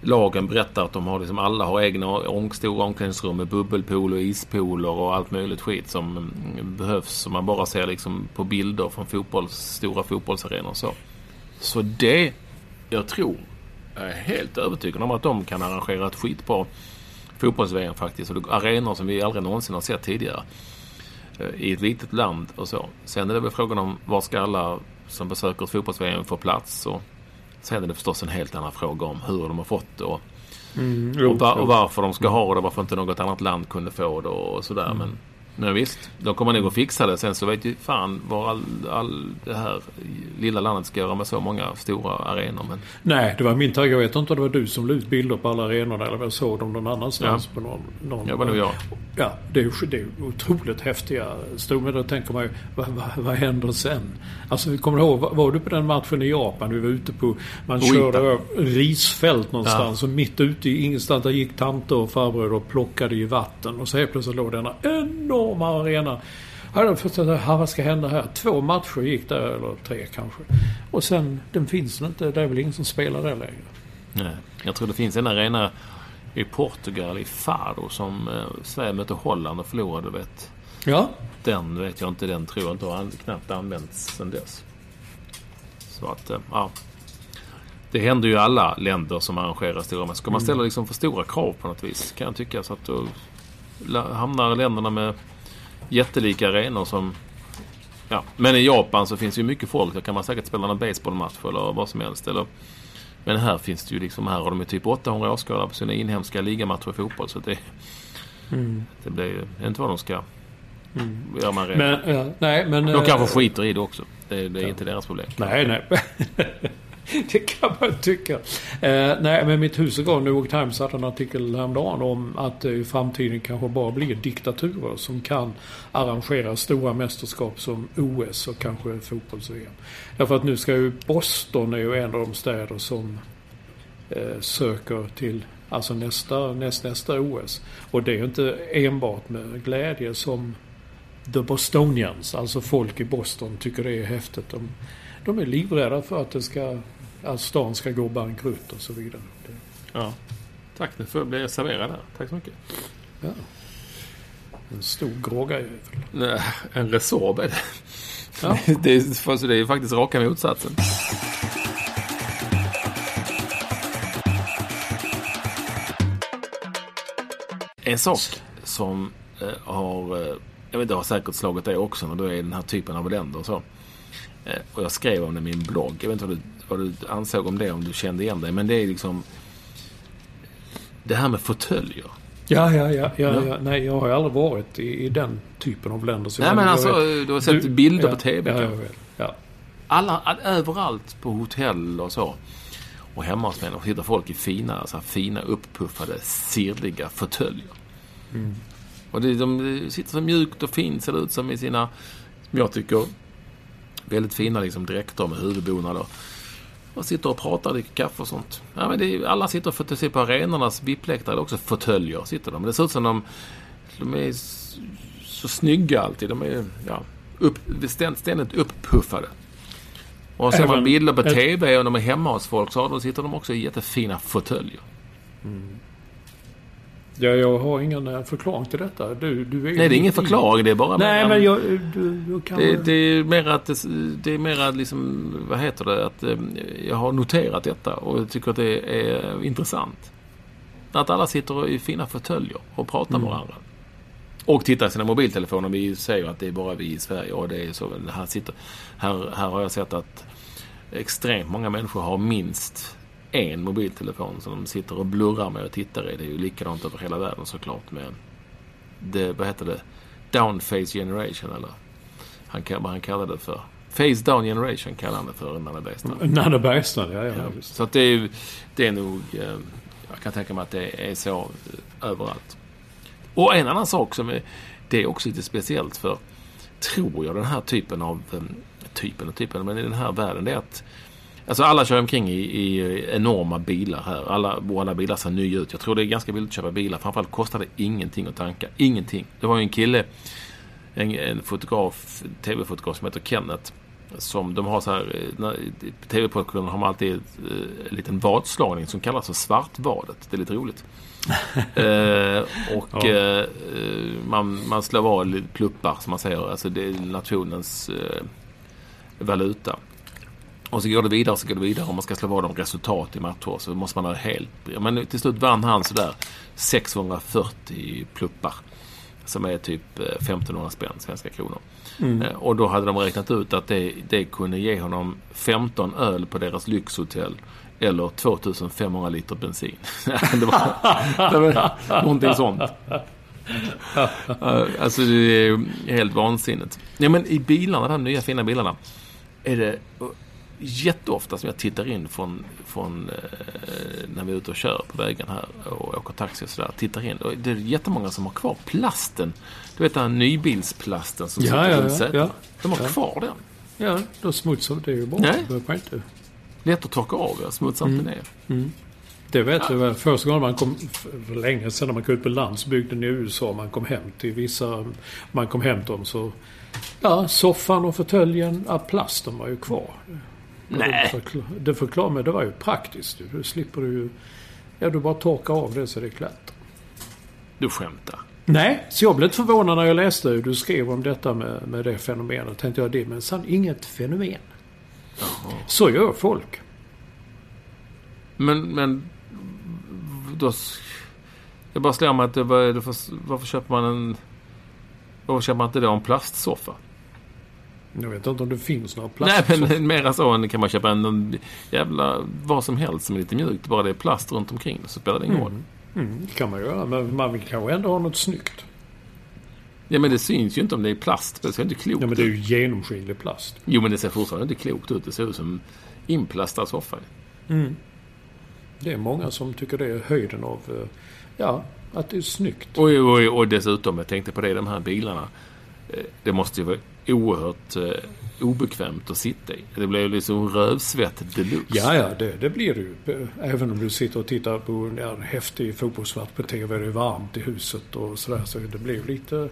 Lagen berättar att de har liksom, alla har egna stora omklädningsrum med bubbelpool och ispooler och allt möjligt skit som mm, behövs. Som man bara ser liksom på bilder från fotbolls, stora fotbollsarenor och så. Så det, jag tror, jag är helt övertygad om att de kan arrangera ett skitbra fotbolls-VM faktiskt. Och arenor som vi aldrig någonsin har sett tidigare. eh, I ett litet land och så. Sen är det väl frågan om var ska alla som besöker ett fotbolls-VM få plats. Och sen är det förstås en helt annan fråga om hur de har fått det. Och, Jo, och, var, och varför de ska ha det. Varför inte något annat land kunde få det och sådär. Men, men visst, de kommer nog att fixa det. Sen så vet ju fan vad all, all det här lilla landet ska göra med så många stora arenor. Men Nej, det var min tanke. Jag vet inte om det var du som la ut bilder på alla arenorna eller om jag såg dem någon annanstans. Ja. På någon, någon, det var nog jag. Ja, det är, det är otroligt häftiga stor. Men då tänker man ju, vad, vad, vad händer sen? Alltså, kommer ihåg, var, var du på den matchen i Japan? Vi var ute på, man Oita. körde över risfält någonstans. Och mitt ute i ingenstans, där gick tanter och farbröder och plockade i vatten. Och så helt plötsligt låg denna enorma arena. Jag, "Ha, vad ska hända här? Två matcher gick där, eller tre kanske. Och sen, den finns inte. Det är väl ingen som spelar där längre. Nej, jag tror det finns en arena i Portugal, i Faro, som eh, Sverige mötte Holland och förlorade. Vet. Ja, Den vet jag inte, den tror jag inte har knappt använts sedan dess. Så att, eh, ja. Det händer ju i alla länder som arrangerar stora mästerskap. Ska man ställa liksom för stora krav på något vis kan jag tycka. Så att då hamnar länderna med jättelika arenor som... Ja. Men i Japan så finns det ju mycket folk. Där kan man säkert spela en baseballmatch eller vad som helst. Eller, men här finns det ju liksom, här har de ju typ 800 åskådare på sina inhemska ligamatcher i fotboll. Så det, det blir ju inte vad de ska göra med men, ja, nej men... De kanske skiter i det också. Det, det är inte deras problem. Nej, nej. det kan man tycka. Eh, nej, men mitt hus igår, New York Times hade en artikel häromdagen om att det i framtiden kanske bara blir diktaturer som kan arrangera stora mästerskap som OS och kanske fotbolls-VM. Därför att nu ska ju Boston är ju en av de städer som eh, söker till alltså nästa, näst, nästa OS. Och det är ju inte enbart med glädje som The Bostonians, alltså folk i Boston, tycker det är häftigt. De, de är livrädda för att det ska, att stan ska gå bankrutt och så vidare. Ja. Tack, nu får jag bli serverad här. Tack så mycket. Ja. En stor grågajävel. Nej, en Resorb är det. Ja. det, är, det är faktiskt raka motsatsen. En sak som eh, har, eh, jag vet inte, har säkert slagit dig också när du är i den här typen av länder och så. Eh, och jag skrev om det i min blogg. Jag vet inte vad du, vad du ansåg om det, om du kände igen dig. Men det är liksom det här med fåtöljer. Ja, ja, ja, ja, Ja. Nej, jag har aldrig varit i, i den typen av länder. Så Nej men alltså, vet- du har sett Du- bilder ja, på TV Ja, jag vet. Ja. Alla, all, överallt på hotell och så. Och hemma hos människor sitter folk i fina, så här, fina upppuffade, sirliga fåtöljer. Och det, de sitter så mjukt och fint ser det ut som i sina, som jag tycker, väldigt fina liksom, dräkter med huvudbonader. Och sitter och pratar, dricker kaffe och sånt. Ja, men är, alla sitter och får se på arenornas VIP-läktare, också fåtöljer sitter de. Men det ser ut som de, de är så snygga alltid. De är ja, upp, ständ, ständigt upppuffade. Och ser man bilder på ett- TV och de är hemma hos folk så sitter de också i jättefina fåtöljer. Ja, jag har ingen eh, förklaring till detta. Du, du är Nej, det är ingen förklaring. Det är bara... Nej, men jag... Du, du kan... Det, det är mer att det, det är mer att liksom, vad heter det, att eh, jag har noterat detta och jag tycker att det är intressant. Att alla sitter i fina fåtöljer och pratar med varandra. Och tittar i sina mobiltelefoner. Vi säger att det är bara vi i Sverige och det är så. Här, sitter, här, här har jag sett att extremt många människor har minst en mobiltelefon som de sitter och blurrar med och tittar i. Det är ju likadant över hela världen såklart med det, vad heter det, downface generation eller han, vad han kallade det för. Face down generation kallar han det för det Bergstrand. Nanne Bergstrand, ja, ja. Ja, så att det är, det är nog, eh, jag kan tänka mig att det är så eh, överallt. Och en annan sak som är, det är också lite speciellt för, tror jag, den här typen av, eh, typen och typen, men i den här världen, det är att Alltså alla kör omkring i, i enorma bilar här. Alla, alla bilar ser nya ut. Jag tror det är ganska billigt att köpa bilar. Framförallt kostar det ingenting att tanka. Ingenting. Det var ju en kille, en, en fotograf, tv-fotograf som heter Kenneth. Som de har så här, eh, i tv-produktionen har man alltid eh, en liten vadslagning som kallas för svartvadet. Det är lite roligt. eh, och Ja. eh, man, man slår lite pluppar som man säger. Alltså det är nationens eh, valuta. Och så går det vidare så går det vidare. Om man ska slå vad om resultat i matcher så måste man ha helt... Men till slut vann han sådär 640 pluppar. Som är typ eh, 1500 spänn, svenska kronor. Eh, Och då hade de räknat ut att det, det kunde ge honom 15 öl på deras lyxhotell. Eller 2500 liter bensin. det, var, det var någonting sånt. Eh, Alltså det är helt vansinnigt. Ja men i bilarna, de nya fina bilarna. Är det eh, jätteofta som jag tittar in från, från eh, när vi är ute och kör på vägen här och åker taxi och sådär. Tittar in. Och det är jättemånga som har kvar plasten. Du vet den här nybilsplasten som Ja, sitter ja, runt ja, ja. De har Ja. kvar den. Ja, då smutsar det ju bra. Nej. Det inte. Lätt att torka av, ja. smutsar Mm. inte ner. Det vet du väl. Första gången man kom, för länge sedan när man kom ut på landsbygden i USA, man kom hem till vissa, man kom hem till dem så, ja, soffan och fåtöljen, ja, plasten var ju kvar. Nej. Det, förklar, det förklarar mig, det var ju praktiskt. Du, slipper du ju, ja du bara torkar av det så det är klart. Du skämtar. Nej, så jag blev lite förvånad när jag läste hur du skrev om detta med, med det fenomenet. Tänkte jag, det är minsann inget fenomen. Så gör folk. Men, men då... Jag bara slår mig att det var, varför köper man en... Varför köper man inte då en plastsoffa? Jag vet inte om det finns några Nej, plastsoffor. men mera så än kan man köpa en, en jävla vad som helst som är lite mjukt. Bara det är plast runt omkring så spelar det ingen roll. Mm, det kan man göra, men man vill kanske ändå ha något snyggt. Ja, men det syns ju inte om det är plast. Det ser inte klokt Ja, men det är ut. ju genomskinlig plast. Jo, men det ser fortfarande inte klokt ut. Det ser ut som inplastad soffa. Mm. Det är många som tycker det är höjden av, eh, ja, att det är snyggt. Och, och, och dessutom, jag tänkte på det, de här bilarna. eh, Det måste ju vara oerhört eh, obekvämt att sitta i. Det blir ju liksom rövsvett deluxe. Ja, ja, det, det blir det ju. Även om du sitter och tittar på en ja, häftig fotbollsmatch på TV. Det är varmt i huset och sådär. Så det blir ju lite,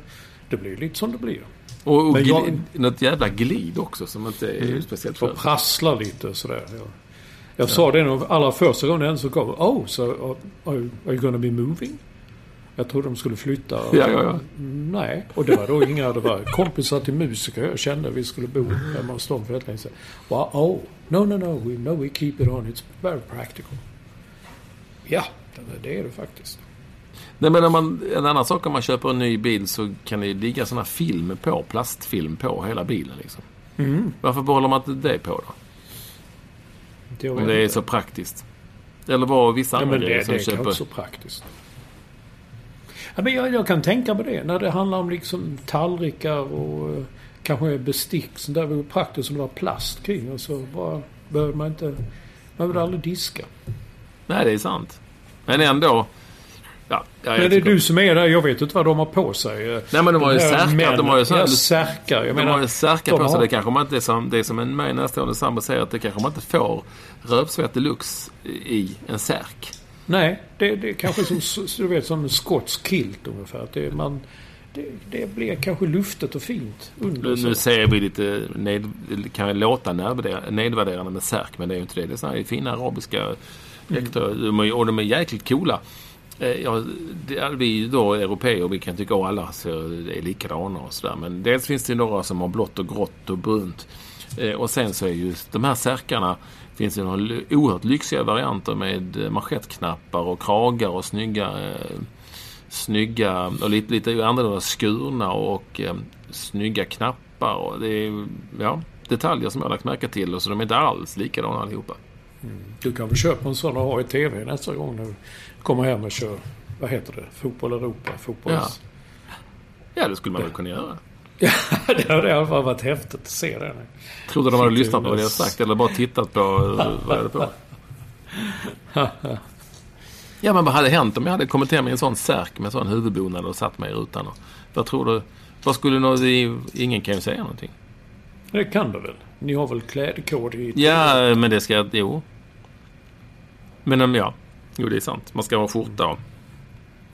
det blir lite som det blir. Och, och jag- något jävla glid också som inte är speciellt Får skönt. prassla lite sådär. Ja. Jag sa det nog allra första gången den så kom. Oh, so uh, are, you- are you gonna be moving? Jag trodde de skulle flytta. Ja, ja, ja. Nej, och det var då inga, det var kompisar till musiker jag kände vi skulle bo hemma hos dem för rätt länge sedan. Wow, oh, no, no, no, we, no, we keep it on. It's very practical. Ja, det- är det faktiskt. Nej, men man, en annan sak om man köper en ny bil så kan det ligga sådana film på, plastfilm på hela bilen. Liksom. Mm. Varför behåller man inte det på då? Det, Om det är så praktiskt. Eller var vissa Ja, andra men det, grejer det som är kanske köper... inte så praktiskt. Ja, men jag, jag kan tänka på det. När det handlar om liksom tallrikar och eh, kanske bestick. Sånt där vore praktiskt om det var plast kring. Och så bara behöver man inte... Man behöver aldrig diska. Nej, det är sant. Men ändå... Ja, Men det är du som är där. Jag vet inte vad de har på sig. Nej, men de har ju särkar. De har ju Ja, särkar. Jag De menar, har ju särkar på sig. har- Det kanske man inte, som, det är som en mig närstående sambo säger, att det kanske man inte får rövsvett deluxe i en särk. Nej, det, det är kanske som, du vet, som en skotsk kilt ungefär. Det, man, det, det blir kanske luftet och fint under. Nu, nu säger vi lite, ned, kan ju låta nedvärderande, med särk, men det är ju inte det. Det är såna här fina arabiska dräkter. Är- Och de är jäkligt coola. Eh, Ja, det är vi då europeer, vi kan tycka att alla är likadana och sådär. Men dels finns det några som har blått och grått och brunt. Eh, Och sen så är just de här särkarna finns l- oerhört lyxiga varianter med eh, manschettknappar och kragar och snygga eh, snygga och lite, lite annorlunda skurna och eh, snygga knappar. Och det är ja, detaljer som jag har lagt märke till och så de är inte alls likadana allihopa. Du kan väl köpa en sån och ha i TV nästa gång när du kommer hem och kör, vad heter det, Fotboll Europa, fotbolls... Ja, det skulle man väl kunna göra. Ja. det hade i alla fall varit häftigt att se det. Trodde de hade lyssnat på vad med- jag sagt eller bara tittat på vad jag hade på. Ja, men vad hade hänt om jag hade kommit hem i en sån särk med sån huvudbonad och satt mig i rutan? Och, vad tror du? Vad skulle nå... Ingen kan ju säga någonting. Det kan du väl? Ni har väl klädkod i... Ja, men det ska... Jo. Men ja. Jo, det är sant. Man ska ha skjorta och,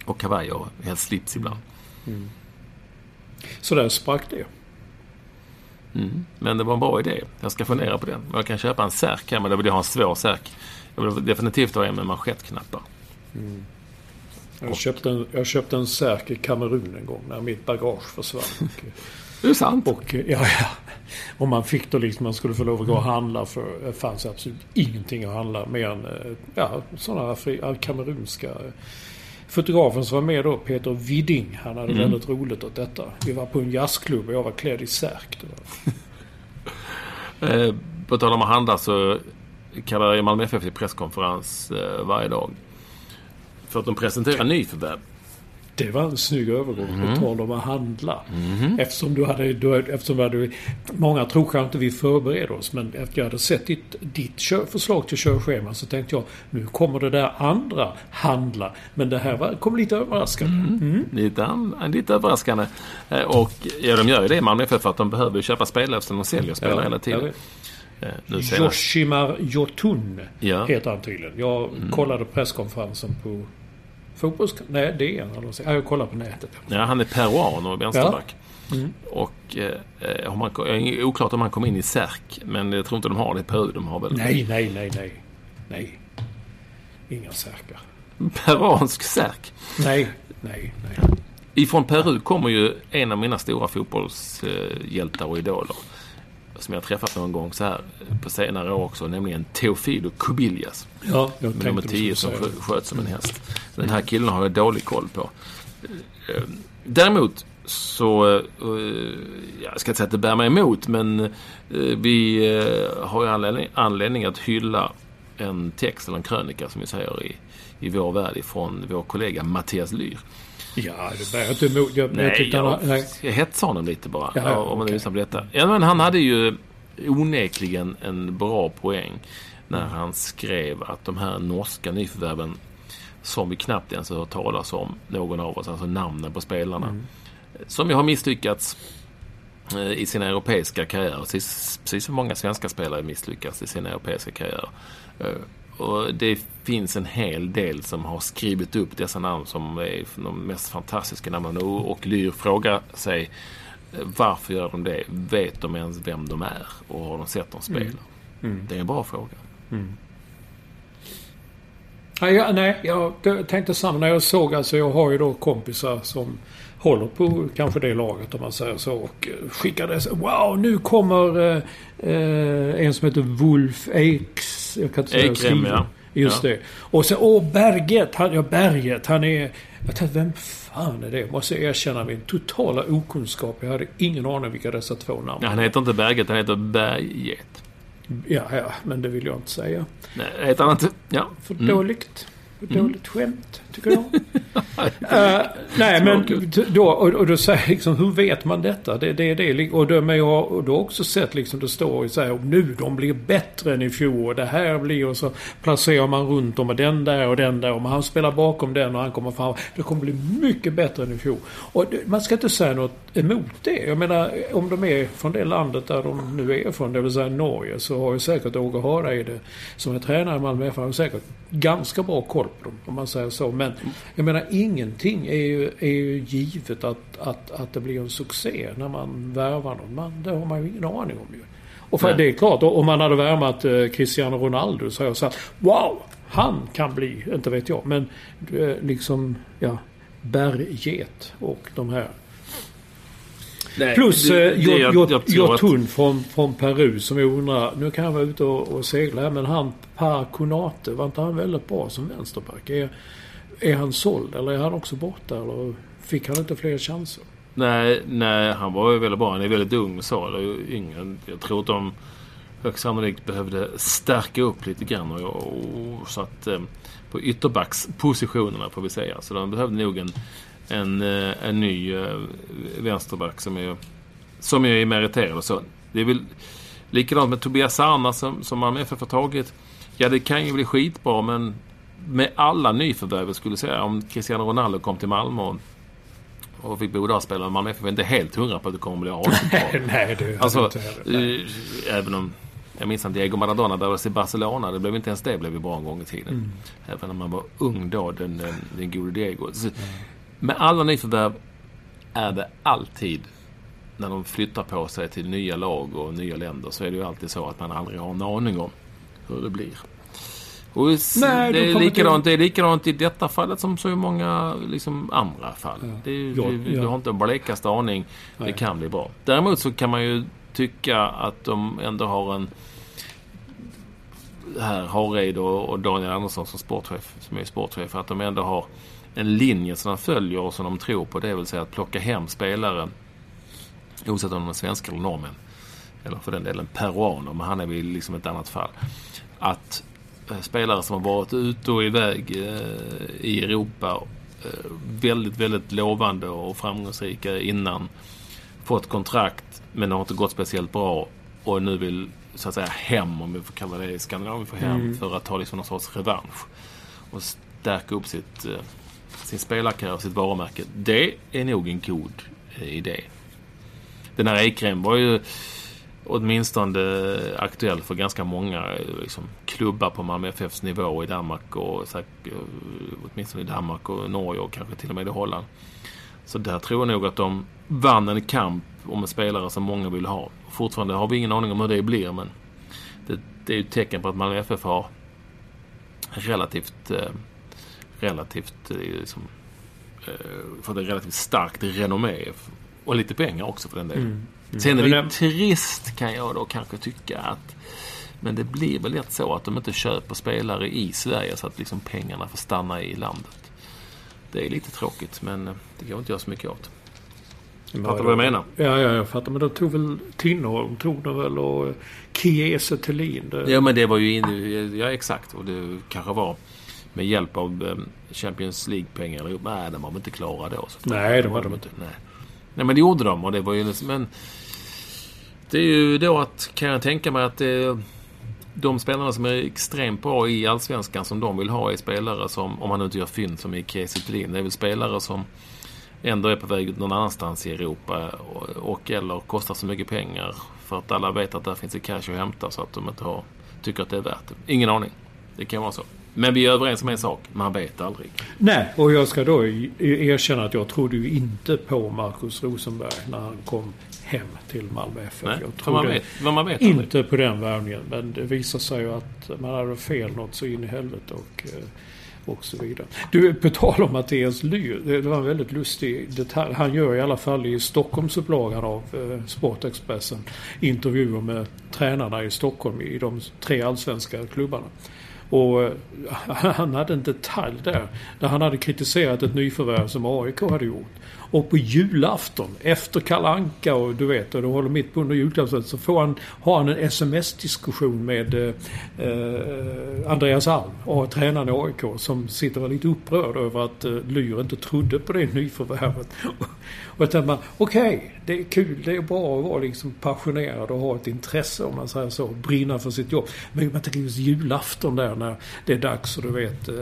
och kavaj och helst slips ibland. Så där sprack det. Mm. Men det var en bra idé. Jag ska fundera på den. Jag kan köpa en särk här, men då vill jag ha en svår särk. Jag vill definitivt ha en med manschettknappar. Jag köpte, en, jag köpte en särk i Kamerun en gång när mitt bagage försvann. Det är sant. och ja, ja. Och man fick då liksom, man skulle få lov att gå och handla för det fanns absolut ingenting att handla mer än eh, ja, sådana fri, ja, kamerunska eh, Fotografen som var med då, Peter Widding, han hade väldigt roligt åt detta. Vi var på en jazzklubb och jag var klädd i särk. Eh, på tal om att handla så kallar jag Malmö FF till presskonferens eh, varje dag. För att de presenterar nyförvärv. Det var en snygg övergång på tal om att handla. Eftersom du hade, du, eftersom du hade... Många tror kanske inte vi förbereder oss men efter jag hade sett ditt, ditt kör, förslag till körschema så tänkte jag nu kommer det där andra handla. Men det här var, kom lite överraskande. Mm. Lite, an, lite överraskande. Eh, och ja, de gör ju det i Malmö FF för att de behöver köpa spelare eftersom de säljer spelare hela jag tiden. Eh. Yoshimar Jotun Ja. heter han tydligen. Jag kollade presskonferensen på fotbolls... Nej, DN. eller säger jag. Ja, kollade på nätet. Ja, han är peruan och vänsterback. Och eh, eh, har man, det är oklart om han kom in i Särk. Men jag tror inte de har det i Peru. De har väl Nej, nej, nej, nej. Nej. Inga särkar. peruansk Särk. Nej, nej, nej. Ifrån Peru kommer ju en av mina stora fotbollshjältar och idoler. Som jag har träffat någon gång så här på senare år också. Nämligen Teofilo Cubillas. Ja, jag nummer tänkte du 10 skulle som säga skö- sköt som en häst. Den här killen har jag dålig koll på. Eh, Däremot så, eh, jag ska inte säga att det bär mig emot, men eh, vi eh, har ju anledning, anledning att hylla en text eller en krönika som vi säger i, i vår värld ifrån vår kollega Mattias Lyr. Ja, det bär jag inte emot. Jag, jag Nej, tyckte han, jag, nej. jag hetsade honom lite bara. Ja, om man okej. lyssnar på detta. Ja, men han hade ju onekligen en bra poäng när han skrev att de här norska nyförvärven som vi knappt ens har hört talas om, någon av oss, alltså namnen på spelarna. Mm. Som ju har misslyckats eh, i sina europeiska karriärer. Precis, precis som många svenska spelare misslyckats i sina europeiska karriärer. Och det finns en hel del som har skrivit upp dessa namn som är de mest fantastiska namnen. Och Lyr frågar sig varför gör de det? Vet de ens vem de är? Och har de sett dem spela? Mm. Mm. Det är en bra fråga. Mm. Nej, jag, nej, jag tänkte samma när jag såg, alltså jag har ju då kompisar som håller på kanske det laget om man säger så. Och eh, skickade Wow, nu kommer eh, eh, en som heter Wolf Eiks. Jag kan inte säga Ekrem, ja. Just ja. det. Och så, åh Berget. Han, ja, Berget. Han är... Jag tänkte, vem fan är det? Måste jag erkänna min totala okunskap. Jag hade ingen aning vilka dessa två namn ja, Han heter inte Berget, han heter Berget. Ja, ja, men det vill jag inte säga. Nej, heter han inte? Ja. För mm. dåligt. För dåligt skämt, tycker jag. uh, nej, men då, och, då säger liksom, hur vet man detta? Det, det, det, och då, men jag har då också sett liksom, det står ju så här, nu de blir bättre än i fjol. Och det här blir, och så placerar man runt dem och den där och den där. Och han spelar bakom den och han kommer fram. Det kommer bli mycket bättre än i fjol. Och man ska inte säga något emot det. Jag menar, om de är från det landet där de nu är från, det vill säga Norge, så har ju säkert Åge Hareide, som är tränare i Malmö FF, säkert ganska bra koll på dem. Om man säger så. Men jag menar, ingenting är ju, är ju givet att, att, att det blir en succé när man värvar någon. Man, det har man ju ingen aning om ju. Och för det är klart, om man hade värmat eh, Cristiano Ronaldo så har jag sagt Wow! Han kan bli, inte vet jag, men eh, liksom, ja, berget och de här Nej, Plus jag, Jotun att... från, från Peru som jag undrar, nu kan han vara ute och, och segla men han Per Konate, var inte han väldigt bra som vänsterback? Är, är han såld eller är han också borta? Eller fick han inte fler chanser? Nej, nej han var ju väldigt bra. Han är väldigt ung så, eller yngre. Jag tror att de högst sannolikt behövde stärka upp lite grann. Och, och, så att, eh, på ytterbackspositionerna får vi säga. Så de behövde nog en en, eh, en ny eh, vänsterback som är, som är meriterad och så. Det är väl likadant med Tobias Arna som, som Malmö FF har tagit. Ja, det kan ju bli skitbra men med alla nyförvärv skulle jag säga om Cristiano Ronaldo kom till Malmö och, och fick bo där och spela med Malmö FF. är inte helt hundra på att det kommer bli asbra. nej, det alltså, inte. Äh, även om jag minns att Diego Maradona där var i Barcelona. Det blev inte ens det blev bra en gång i tiden. Mm. Även när man var ung då, den, den, den gode Diego. Så, mm. Med alla nyförvärv är det alltid när de flyttar på sig till nya lag och nya länder så är det ju alltid så att man aldrig har en aning om hur det blir. Och Nej, det, är likadant, det är likadant i detta fallet som så många liksom, andra fall. Ja. Det ja, du, ja. har inte en blekaste aning. Nej. Det kan bli bra. Däremot så kan man ju tycka att de ändå har en här Hareid och, och Daniel Andersson som sportchef, som är sportchef, att de ändå har en linje som de följer och som de tror på. Det vill säga att plocka hem spelare oavsett om de är svenskar eller norrmän. Eller för den delen peruaner, men han är väl liksom ett annat fall. Att spelare som har varit ute och iväg eh, i Europa eh, väldigt, väldigt lovande och framgångsrika innan. Fått kontrakt men det har inte gått speciellt bra och nu vill så att säga hem, om vi får kalla det i Skandinavien för hem, mm. för att ta liksom någon sorts revansch. Och stärka upp sitt sin spelarkarriär och sitt varumärke. Det är nog en god eh, idé. Den här Ekrem var ju åtminstone aktuell för ganska många liksom, klubbar på Malmö FFs nivå i Danmark och eh, åtminstone i Danmark och Norge och kanske till och med i Holland. Så där tror jag nog att de vann en kamp om en spelare som många vill ha. Fortfarande har vi ingen aning om hur det blir men det, det är ju ett tecken på att Malmö FF har relativt eh, relativt eh, liksom, eh, för relativt starkt renommé. Och lite pengar också för den delen. Mm. Mm. Sen är det trist kan jag då kanske tycka att men det blir väl lätt så att de inte köper spelare i Sverige så att liksom pengarna får stanna i landet. Det är lite tråkigt men eh, det går inte att göra så mycket åt. Fattar du vad jag menar? Ja, ja, jag fattar. Men då tog väl Tinnerholm tog det väl och Kiese Thelin. Det... Ja, men det var ju in, Ja, exakt. Och det kanske var med hjälp av eh, Champions League-pengar. Nej, de var väl inte klara då. nej, de var de inte. Nej. nej, men det gjorde de och det var ju liksom en... Det är ju då att, kan jag tänka mig att det de spelarna som är extremt bra i Allsvenskan som de vill ha är spelare som, om man nu inte gör fynd som i Kiese det är väl spelare som ändå är på väg någon annanstans i Europa och, och eller kostar så mycket pengar för att alla vet att där finns det cash att hämta så att de inte har, tycker att det är värt det. Ingen aning. Det kan vara så. Men vi är överens om en sak. Man vet aldrig. Nej, och jag ska då erkänna att jag trodde ju inte på Markus Rosenberg när han kom hem till Malmö FF. Nej, jag för man vet, vad man vet inte aldrig. på den värvningen. Men det visar sig ju att man hade fel något så in i helvete och, eh, och så vidare. Du, på tal om Mattias Lyr. Det var en väldigt lustig detalj. Han gör i alla fall i Stockholmsupplagan av eh, Sportexpressen intervjuer med tränarna i Stockholm i de tre allsvenska klubbarna. Och eh, han hade en detalj där. Där han hade kritiserat ett nyförvärv som AIK hade gjort. Och på julafton, efter Kalle Anka och du vet, och de håller mitt på under julklappsfest, så får han, har han en sms-diskussion med eh, eh, Andreas Alm, och tränaren i AIK, som sitter och är lite upprörd över att eh, Lyr inte trodde på det nyförvärvet. och jag tänkte man, okej, okay, det är kul, det är bra att vara liksom passionerad och ha ett intresse om man säger så, brinna för sitt jobb. Men man tänker just julafton där när det är dags och du vet eh,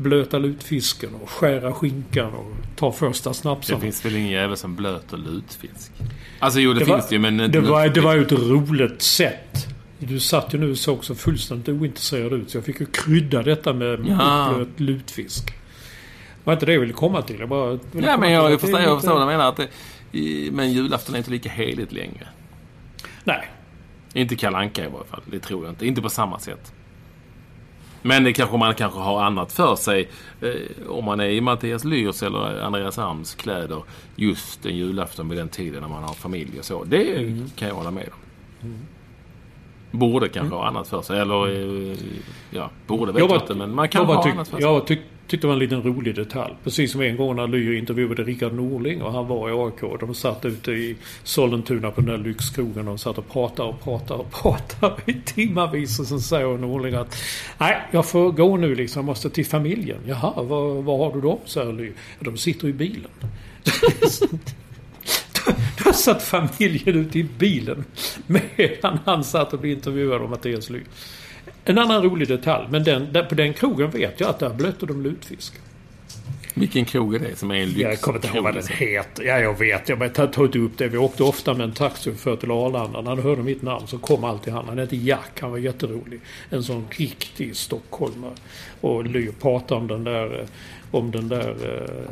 blöta lutfisken och skära skinkan och ta första snapsarna. Det finns väl ingen jävel som blöter lutfisk? Alltså jo, det, det finns det ju men... Det var, det var ju ett roligt sätt. Du satt ju nu och såg så fullständigt ointresserad ut så jag fick ju krydda detta med ja. blöt lutfisk. Det var inte det jag ville komma till. Jag bara ville ja, men jag, jag förstår, jag förstår vad du menar. Att det, men julafton är inte lika heligt längre. Nej. Inte kalanka i varje fall. Det tror jag inte. Inte på samma sätt. Men det kanske man kanske har annat för sig eh, om man är i Mattias Lyrs eller Andreas Arms kläder just en julafton vid den tiden när man har familj och så. Det mm. kan jag hålla med om. Mm. Borde kanske mm. ha annat för sig. Eller eh, ja, borde vet jag inte men man kan ha annat för sig. Jag tyck, tyckte det var en liten rolig detalj. Precis som en gång när Lyo intervjuade Rickard Norling och han var i AIK. De satt ute i Sollentuna på den där lyxkrogen och satt och pratade och pratade och pratade i timmavis. Och så säger Norling att nej, jag får gå nu liksom. Jag måste till familjen. Jaha, var, vad har du dem? säger Lyo. De sitter i bilen. Då satt familjen ute i bilen medan han satt och blev intervjuad av Mattias Lyr. En annan rolig detalj, men den, där, på den krogen vet jag att där blötte de lutfisk. Vilken krog är det som är en lyx? Jag kommer inte ihåg vad den heter. Ja, jag vet. Jag har tagit upp det. Vi åkte ofta med en taxichaufför till Arlanda. När han hörde mitt namn så kom alltid han. Han hette Jack. Han var jätterolig. En sån riktig stockholmare. Och Lyr pratade om den där, om den där eh,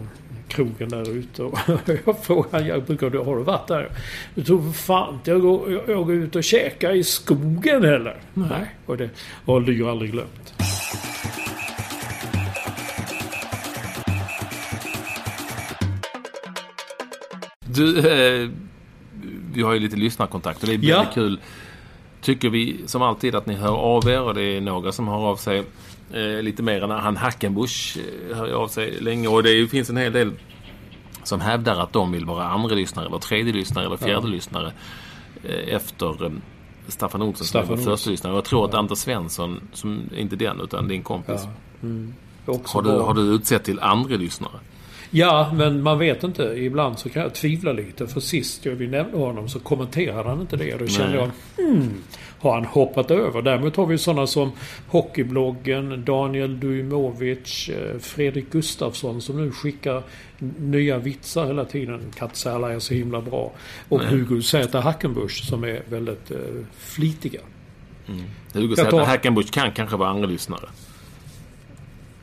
krogen där ute. Och jag frågade jag brukar har du varit där? Du tror fan inte jag går, jag, jag går ut och käkar i skogen eller? Nej. Och det har Lyr aldrig glömt. Du, eh, vi har ju lite lyssnarkontakt och det är väldigt ja. kul. Tycker vi som alltid att ni hör av er och det är några som hör av sig eh, lite mer än han Hackenbusch eh, hör av sig länge och det finns en hel del som hävdar att de vill vara andra lyssnare eller tredje lyssnare eller fjärde ja. lyssnare eh, efter eh, Staffan Olsson som var första lyssnare. Jag tror att Anders Svensson, som inte den utan din kompis. Ja. Mm. Har, du, har du utsett till andra lyssnare? Ja, men man vet inte. Ibland så kan jag tvivla lite. För sist jag vi nämnde honom så kommenterade han inte det. Då kände jag, hmm, har han hoppat över? Däremot har vi sådana som Hockeybloggen, Daniel Dujmovic, eh, Fredrik Gustafsson som nu skickar nya vitsar hela tiden. Katzala är så himla bra. Och Nej. Hugo Z Hackenbusch som är väldigt uh, flitiga. Mm. Hugo Z tar... Hackenbusch kan kanske vara andra lyssnare.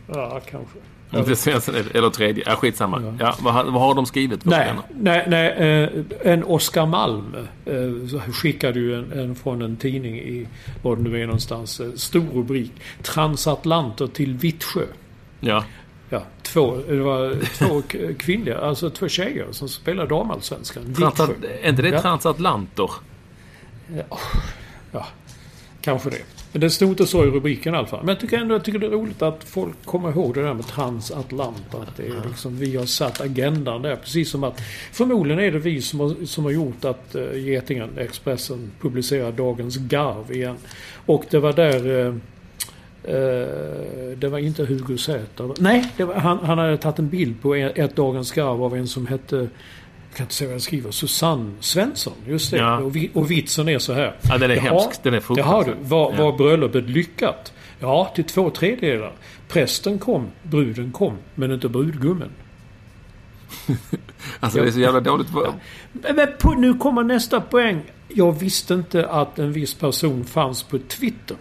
Ja, kanske. Inte eller tredje. Ja, skitsamma. Ja. Ja, vad, vad har de skrivit? Nej, nej, nej eh, en Oskar Malm eh, skickade ju en, en, från en tidning i, var det nu är någonstans, eh, stor rubrik. Transatlanter till Vittsjö. Ja. Ja, två, det var två kvinnliga, alltså två tjejer som spelar damallsvenskan. Transat, är inte det transatlanter? Ja, ja, kanske det. Men det stod inte så i rubriken i alla fall. Men jag tycker ändå jag tycker det är roligt att folk kommer ihåg det där med transatlanta. Att det är liksom, vi har satt agendan där. Precis som att förmodligen är det vi som har, som har gjort att uh, Getingen, Expressen, publicerar Dagens Garv igen. Och det var där uh, det var inte Hugo Zäter. Nej, var, han, han hade tagit en bild på ett Dagens Garv av en som hette kan inte säga vad jag skriver. Susanne Svensson. Just det. Ja. Och, vi, och vitsen är så här. Ja, den är hemsk. Den är Jaha fruktansvärd. du. Var, Ja. var bröllopet lyckat? Ja, till två tredjedelar. Prästen kom, bruden kom, men inte brudgummen. Alltså det är så jävla dåligt. Men, men på, nu kommer nästa poäng. Jag visste inte att en viss person fanns på Twitter.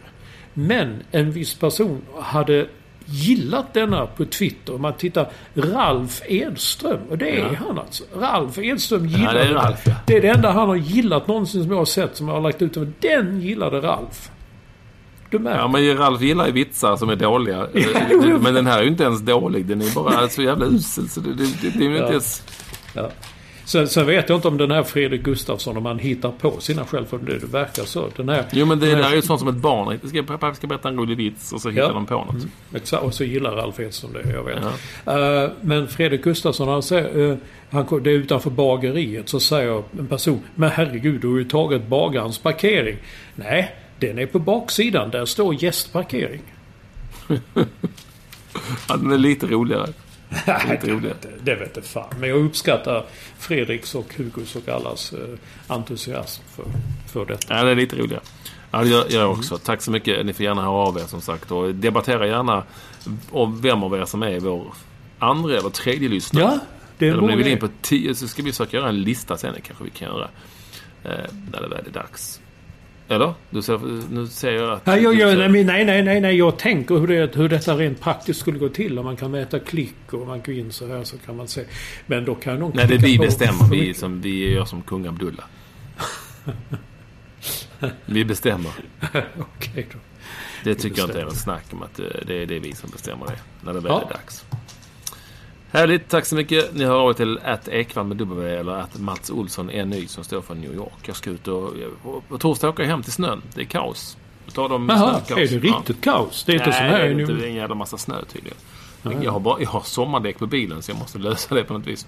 Men en viss person hade gillat denna på Twitter. Man tittar Ralf Edström. Och det är Ja. han alltså. Ralf Edström gillar det är Ralf, ja. Det är det enda han har gillat någonsin som jag har sett som jag har lagt ut. Den gillade Ralf. Du märker. Ja, men Ralf gillar ju vitsar som är dåliga. Men den här är ju inte ens dålig. Den är bara så jävla usel. Så det, det, det, det är ju inte Ja. ens... Ja. Sen, sen vet jag inte om den här Fredrik Gustafsson, om han hittar på sina själv. För det, det verkar så. Den här, Jo, men det den där här- är ju sånt som ett barn. Ska, pappa ska berätta en rolig vits och så hittar Ja. de på något. Exakt, och så gillar Ralf Edström det, jag vet. Eh, men Fredrik Gustafsson, han säger, eh, han, det är utanför bageriet, så säger en person Men herregud, du har ju tagit bagarens parkering. Nej, den är på baksidan. Där står gästparkering. Ja, den är lite roligare. Nej, det, det vet jag fan. Men jag uppskattar Fredriks och Hugos och allas eh, entusiasm för, för detta. Ja, det är lite roligare. Ja, det gör jag också. Tack så mycket. Ni får gärna höra av er som sagt. Och debattera gärna om vem av er som är vår andra eller tredje lyssnare. Ja, det är Eller om ni vill in på tio så ska vi försöka göra en lista sen. Det kanske vi kan göra. Eh, när det väl är dags. Eller? Du ser, nu ser jag att... Nej, jag, jag, nej, nej, nej, nej. Jag tänker hur, det, hur detta rent praktiskt skulle gå till. Om man kan mäta klick och man går in så här så kan man se. Men då kan de Nej, det vi bestämmer. Vi, som, vi gör som kung Abdullah. vi bestämmer. Okej då. Det tycker jag inte är något snack om att eh, det är, det vi som bestämmer det. När det väl Ja. är dags. Härligt, tack så mycket. Ni hör av er till att Ekvall med W eller att Mats Olsson är ny som står för New York. Jag ska ut och... På, torsdag åker jag hem till snön. Det är kaos. Jaha, är det riktigt kaos? Det är inte Nej, så här det är inte. En jävla massa snö tydligen. Jag har, bara, jag har sommardäck på bilen så jag måste lösa det på något vis.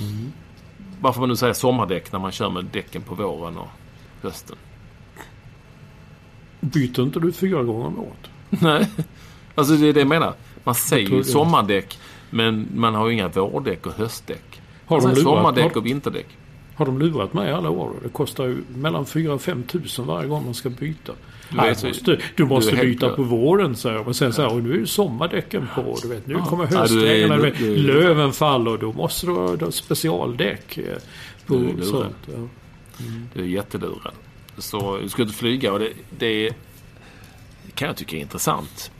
Mm. Varför man nu säger sommardäck när man kör med däcken på våren och hösten. Byter inte du fyra gånger om året? Nej, alltså det är det jag menar. Man säger ju sommardäck men man har ju inga vårdäck och höstdäck. Har de lurat- sommardäck och vinterdäck. Har de lurat mig alla år? Det kostar ju mellan 4 och 5 tusen varje gång man ska byta. Du Nej, är du måste, du måste byta på våren, säger jag. Och sen så här, och nu är ju sommardäcken på. Du vet, nu kommer Ja, du är- vet, löven faller. Då måste du ha specialdäck. eh, På Du är lurad. sånt. Ja. Du är jättelurad. Så du ska och flyga och det, det kan jag tycka är intressant.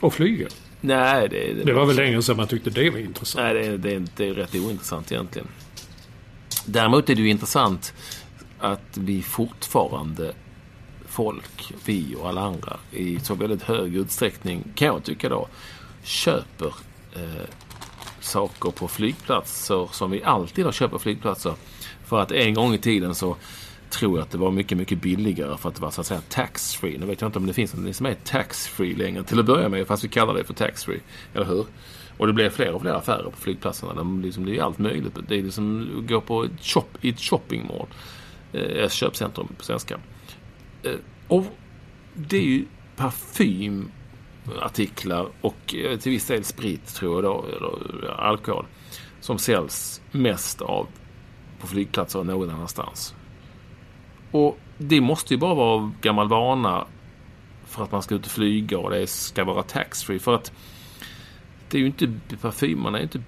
Och flyga. Nej, det, Det var väl länge sedan man tyckte det var intressant. Nej, det, är- det, det är rätt ointressant egentligen. Däremot är det ju intressant att vi fortfarande, folk, vi och alla andra, i så väldigt hög utsträckning, kan jag tycka då, köper eh, saker på flygplatser som vi alltid har köpt på flygplatser. För att en gång i tiden så tror jag att det var mycket, mycket billigare för att det var så att säga tax-free. Nu vet jag inte om det finns något som är tax-free längre till att börja med, fast vi kallar det för tax-free. Eller hur? Och det blir fler och fler affärer på flygplatserna. De liksom, det är allt möjligt. Det är liksom att gå på ett shop, i ett shoppingmål. Eh, ett köpcentrum på svenska. Eh, och det är ju parfymartiklar och eh, till viss del sprit tror jag då, eller eh, alkohol. Som säljs mest av på flygplatser än någon annanstans. Och det måste ju bara vara av gammal vana för att man ska ut och flyga och det ska vara taxfree. För att det är ju inte, parfymerna är inte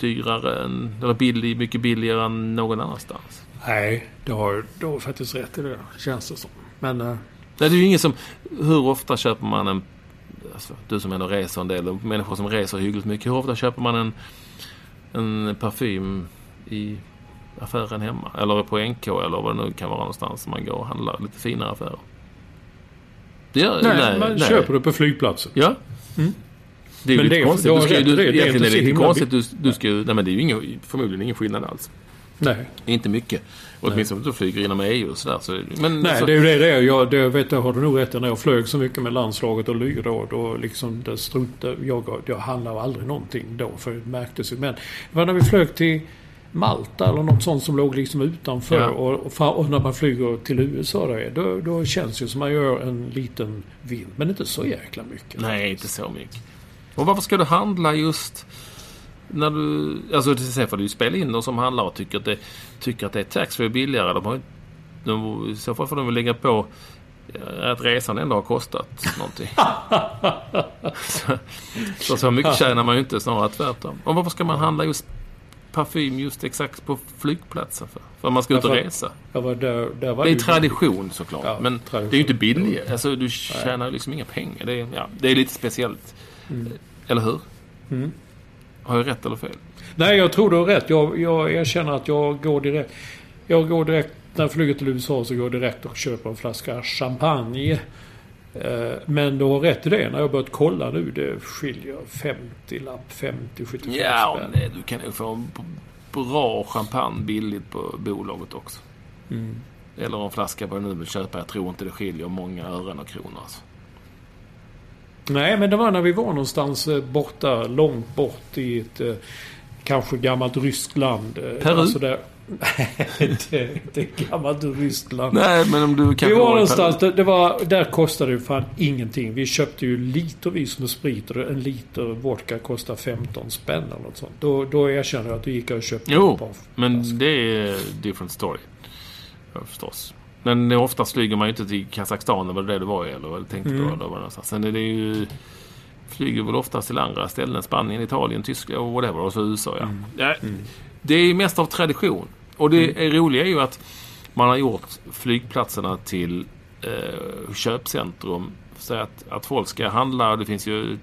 dyrare än, eller billig, mycket billigare än någon annanstans. Nej, du har, du har faktiskt rätt i det. Känns det som. Men... eh, Nej, det är ju ingen som... Hur ofta köper man en... Alltså, du som ändå reser en del, människor som reser hyggligt mycket. Hur ofta köper man en, en parfym i affären hemma? Eller på NK eller vad det nu kan vara någonstans. Man går och handlar lite finare affärer. Det gör, nej, man köper det på flygplatsen. Ja. Det är Men ju lite det konstigt. du ska, rätt du, det. Det är egentligen är det lite konstigt. Du, du ska. Nej men det är ju ingen, förmodligen ingen skillnad alls. Nej. Inte mycket. Och åtminstone om du flyger inom EU och sådär. Så, men, Nej, så, det är ju det det är. Jag, det vet jag, har du nog rätt i. När jag flög så mycket med landslaget och lyr då, då liksom det struntade jag. Jag handlade aldrig någonting då, för det märktes ju. Men det var när vi flög till Malta eller något sånt som låg liksom utanför. Ja. Och, och, när man flyger till USA då, då känns det som man gör en liten vind. Men inte så jäkla mycket. Nej, inte så mycket. Och varför ska du handla just när du, alltså sen får du ju spela in de som handlar och tycker att det, tycker att det är taxfree billigare. De har, de, I så fall får de väl lägga på eh, att resan ändå har kostat någonting. så, så, så mycket tjänar man ju inte, snarare tvärtom. Och varför ska man handla just parfym just exakt på flygplatsen för? För att man ska ut och resa. Var där, där var Det är tradition såklart. Ja, men tradition. det är ju inte billigt. Alltså, du tjänar ju liksom inga pengar. Det är, ja, det är lite speciellt. Eller hur? Mm. Har jag rätt eller fel? Nej, jag tror du har rätt. Jag, jag erkänner att jag går direkt... Jag går direkt... När jag flyger till USA så går jag direkt och köper en flaska champagne. Eh, Men du har rätt i det. När jag börjat kolla nu, det skiljer 50 lapp, 50, 75 Ja, spänn. nej, du kan ju få bra champagne billigt på bolaget också. Mm. Eller en flaska vad du nu vill köpa. Jag tror inte det skiljer många ören och kronor. Alltså. Nej, men det var när vi var någonstans eh, borta, långt bort i ett eh, kanske gammalt ryskt land. Peru? Alltså där, Nej, inte, inte gammalt ryskt land. Nej, men om du Vi kanske var i någonstans, det, det var, där kostade det fan ingenting. Vi köpte ju litervis med sprit och en liter vodka kostar 15 spänn eller något sånt. Då, då erkänner jag att du gick och köpte Jo, ett par men flaskor. det är different story. Ja, förstås. Men oftast flyger man ju inte till Kazakstan, eller det det var eller vad du tänkte Mm. på. Eller vad det någonstans. Sen är det ju... Flyger väl oftast till andra ställen. Spanien, Italien, Tyskland och whatever. Och så USA ja. Mm. ja det är mest av tradition. Och det är roliga är ju att man har gjort flygplatserna till eh, köpcentrum. Så att, att folk ska handla. Det finns ju...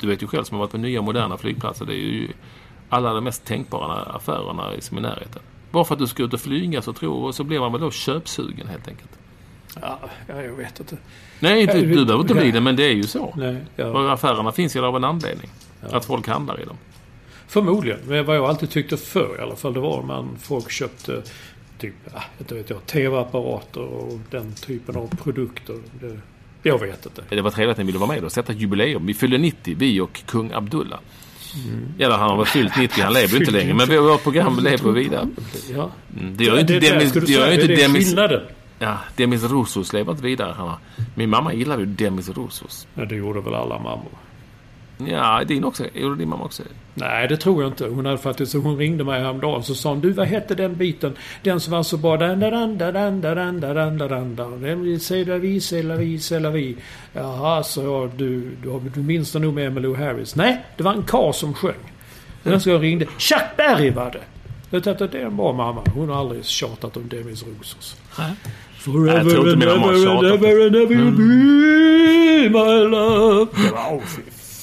Du vet ju själv som har varit på nya moderna flygplatser. Det är ju alla de mest tänkbara affärerna som är i närheten. Bara för att du ska ut och flyga så, tror, så blir man väl då köpsugen helt enkelt. Ja, ja, jag vet inte. Nej, Ja, du behöver inte bli det, men det är ju så. Nej, ja, affärerna finns ju där av en anledning. Ja. Att folk handlar i dem. Förmodligen. Men vad jag alltid tyckte förr i alla fall, det var man folk köpte typ, ja, inte vet jag, TV-apparater och den typen av produkter. Det, jag vet inte. Det var trevligt att ni ville vara med och sätta jubileum. Vi fyllde 90, vi och kung Abdullah. Eller han har väl fyllt 90, han lever ju inte längre. Men vi- vårt program lever vidare. Ja. Mm, Det gör ju inte Demis... Det gör inte är Demis... skillnaden. Ja, Demis Roussos lever inte vidare. Han har, min mamma gillar ju Demis Roussos. Ja, det gjorde väl alla mammor. Ja, din också? Gjorde din mamma också Nej, det tror jag inte. Hon hade faktiskt... Hon ringde mig häromdagen så sa hon, du vad hette den biten? Den som var så bra... Den vill sela vi, sela vi, sela vi. Jaha, sa jag. Du, du, du minns den nog med Emmylou Harris. Nej, det var en karl som sjöng. Den som jag ringde. Chuck Berry var det! Jag tänkte att det är en bra mamma. Hon har aldrig tjatat om Demis Rosors. Forever and ever and ever and ever and ever you'll be my love. Ja, oh,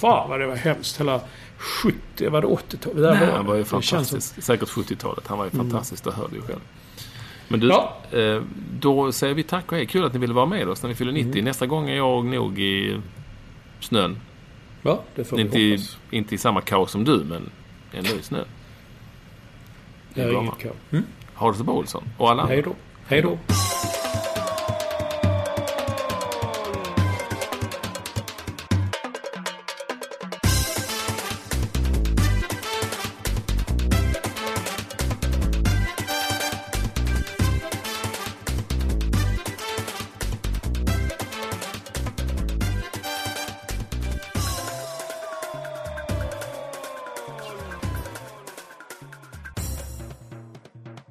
fan vad det var hemskt. Hela 70, var det 80-talet? Det där Nej, han var ju känns som- fantastisk. Säkert 70-talet. Han var ju fantastisk. Det hörde ju själv. Men du, Ja. eh, då säger vi tack och hej. Kul att ni ville vara med oss när vi fyller 90. Nästa gång är jag nog i snön. Ja, det får vi Inte i, hoppas. inte i samma kaos som du, men ändå i snö. Det är inget kaos. Mm. Ha det så bra Olsson. Och alla andra. Hej då. Hej då.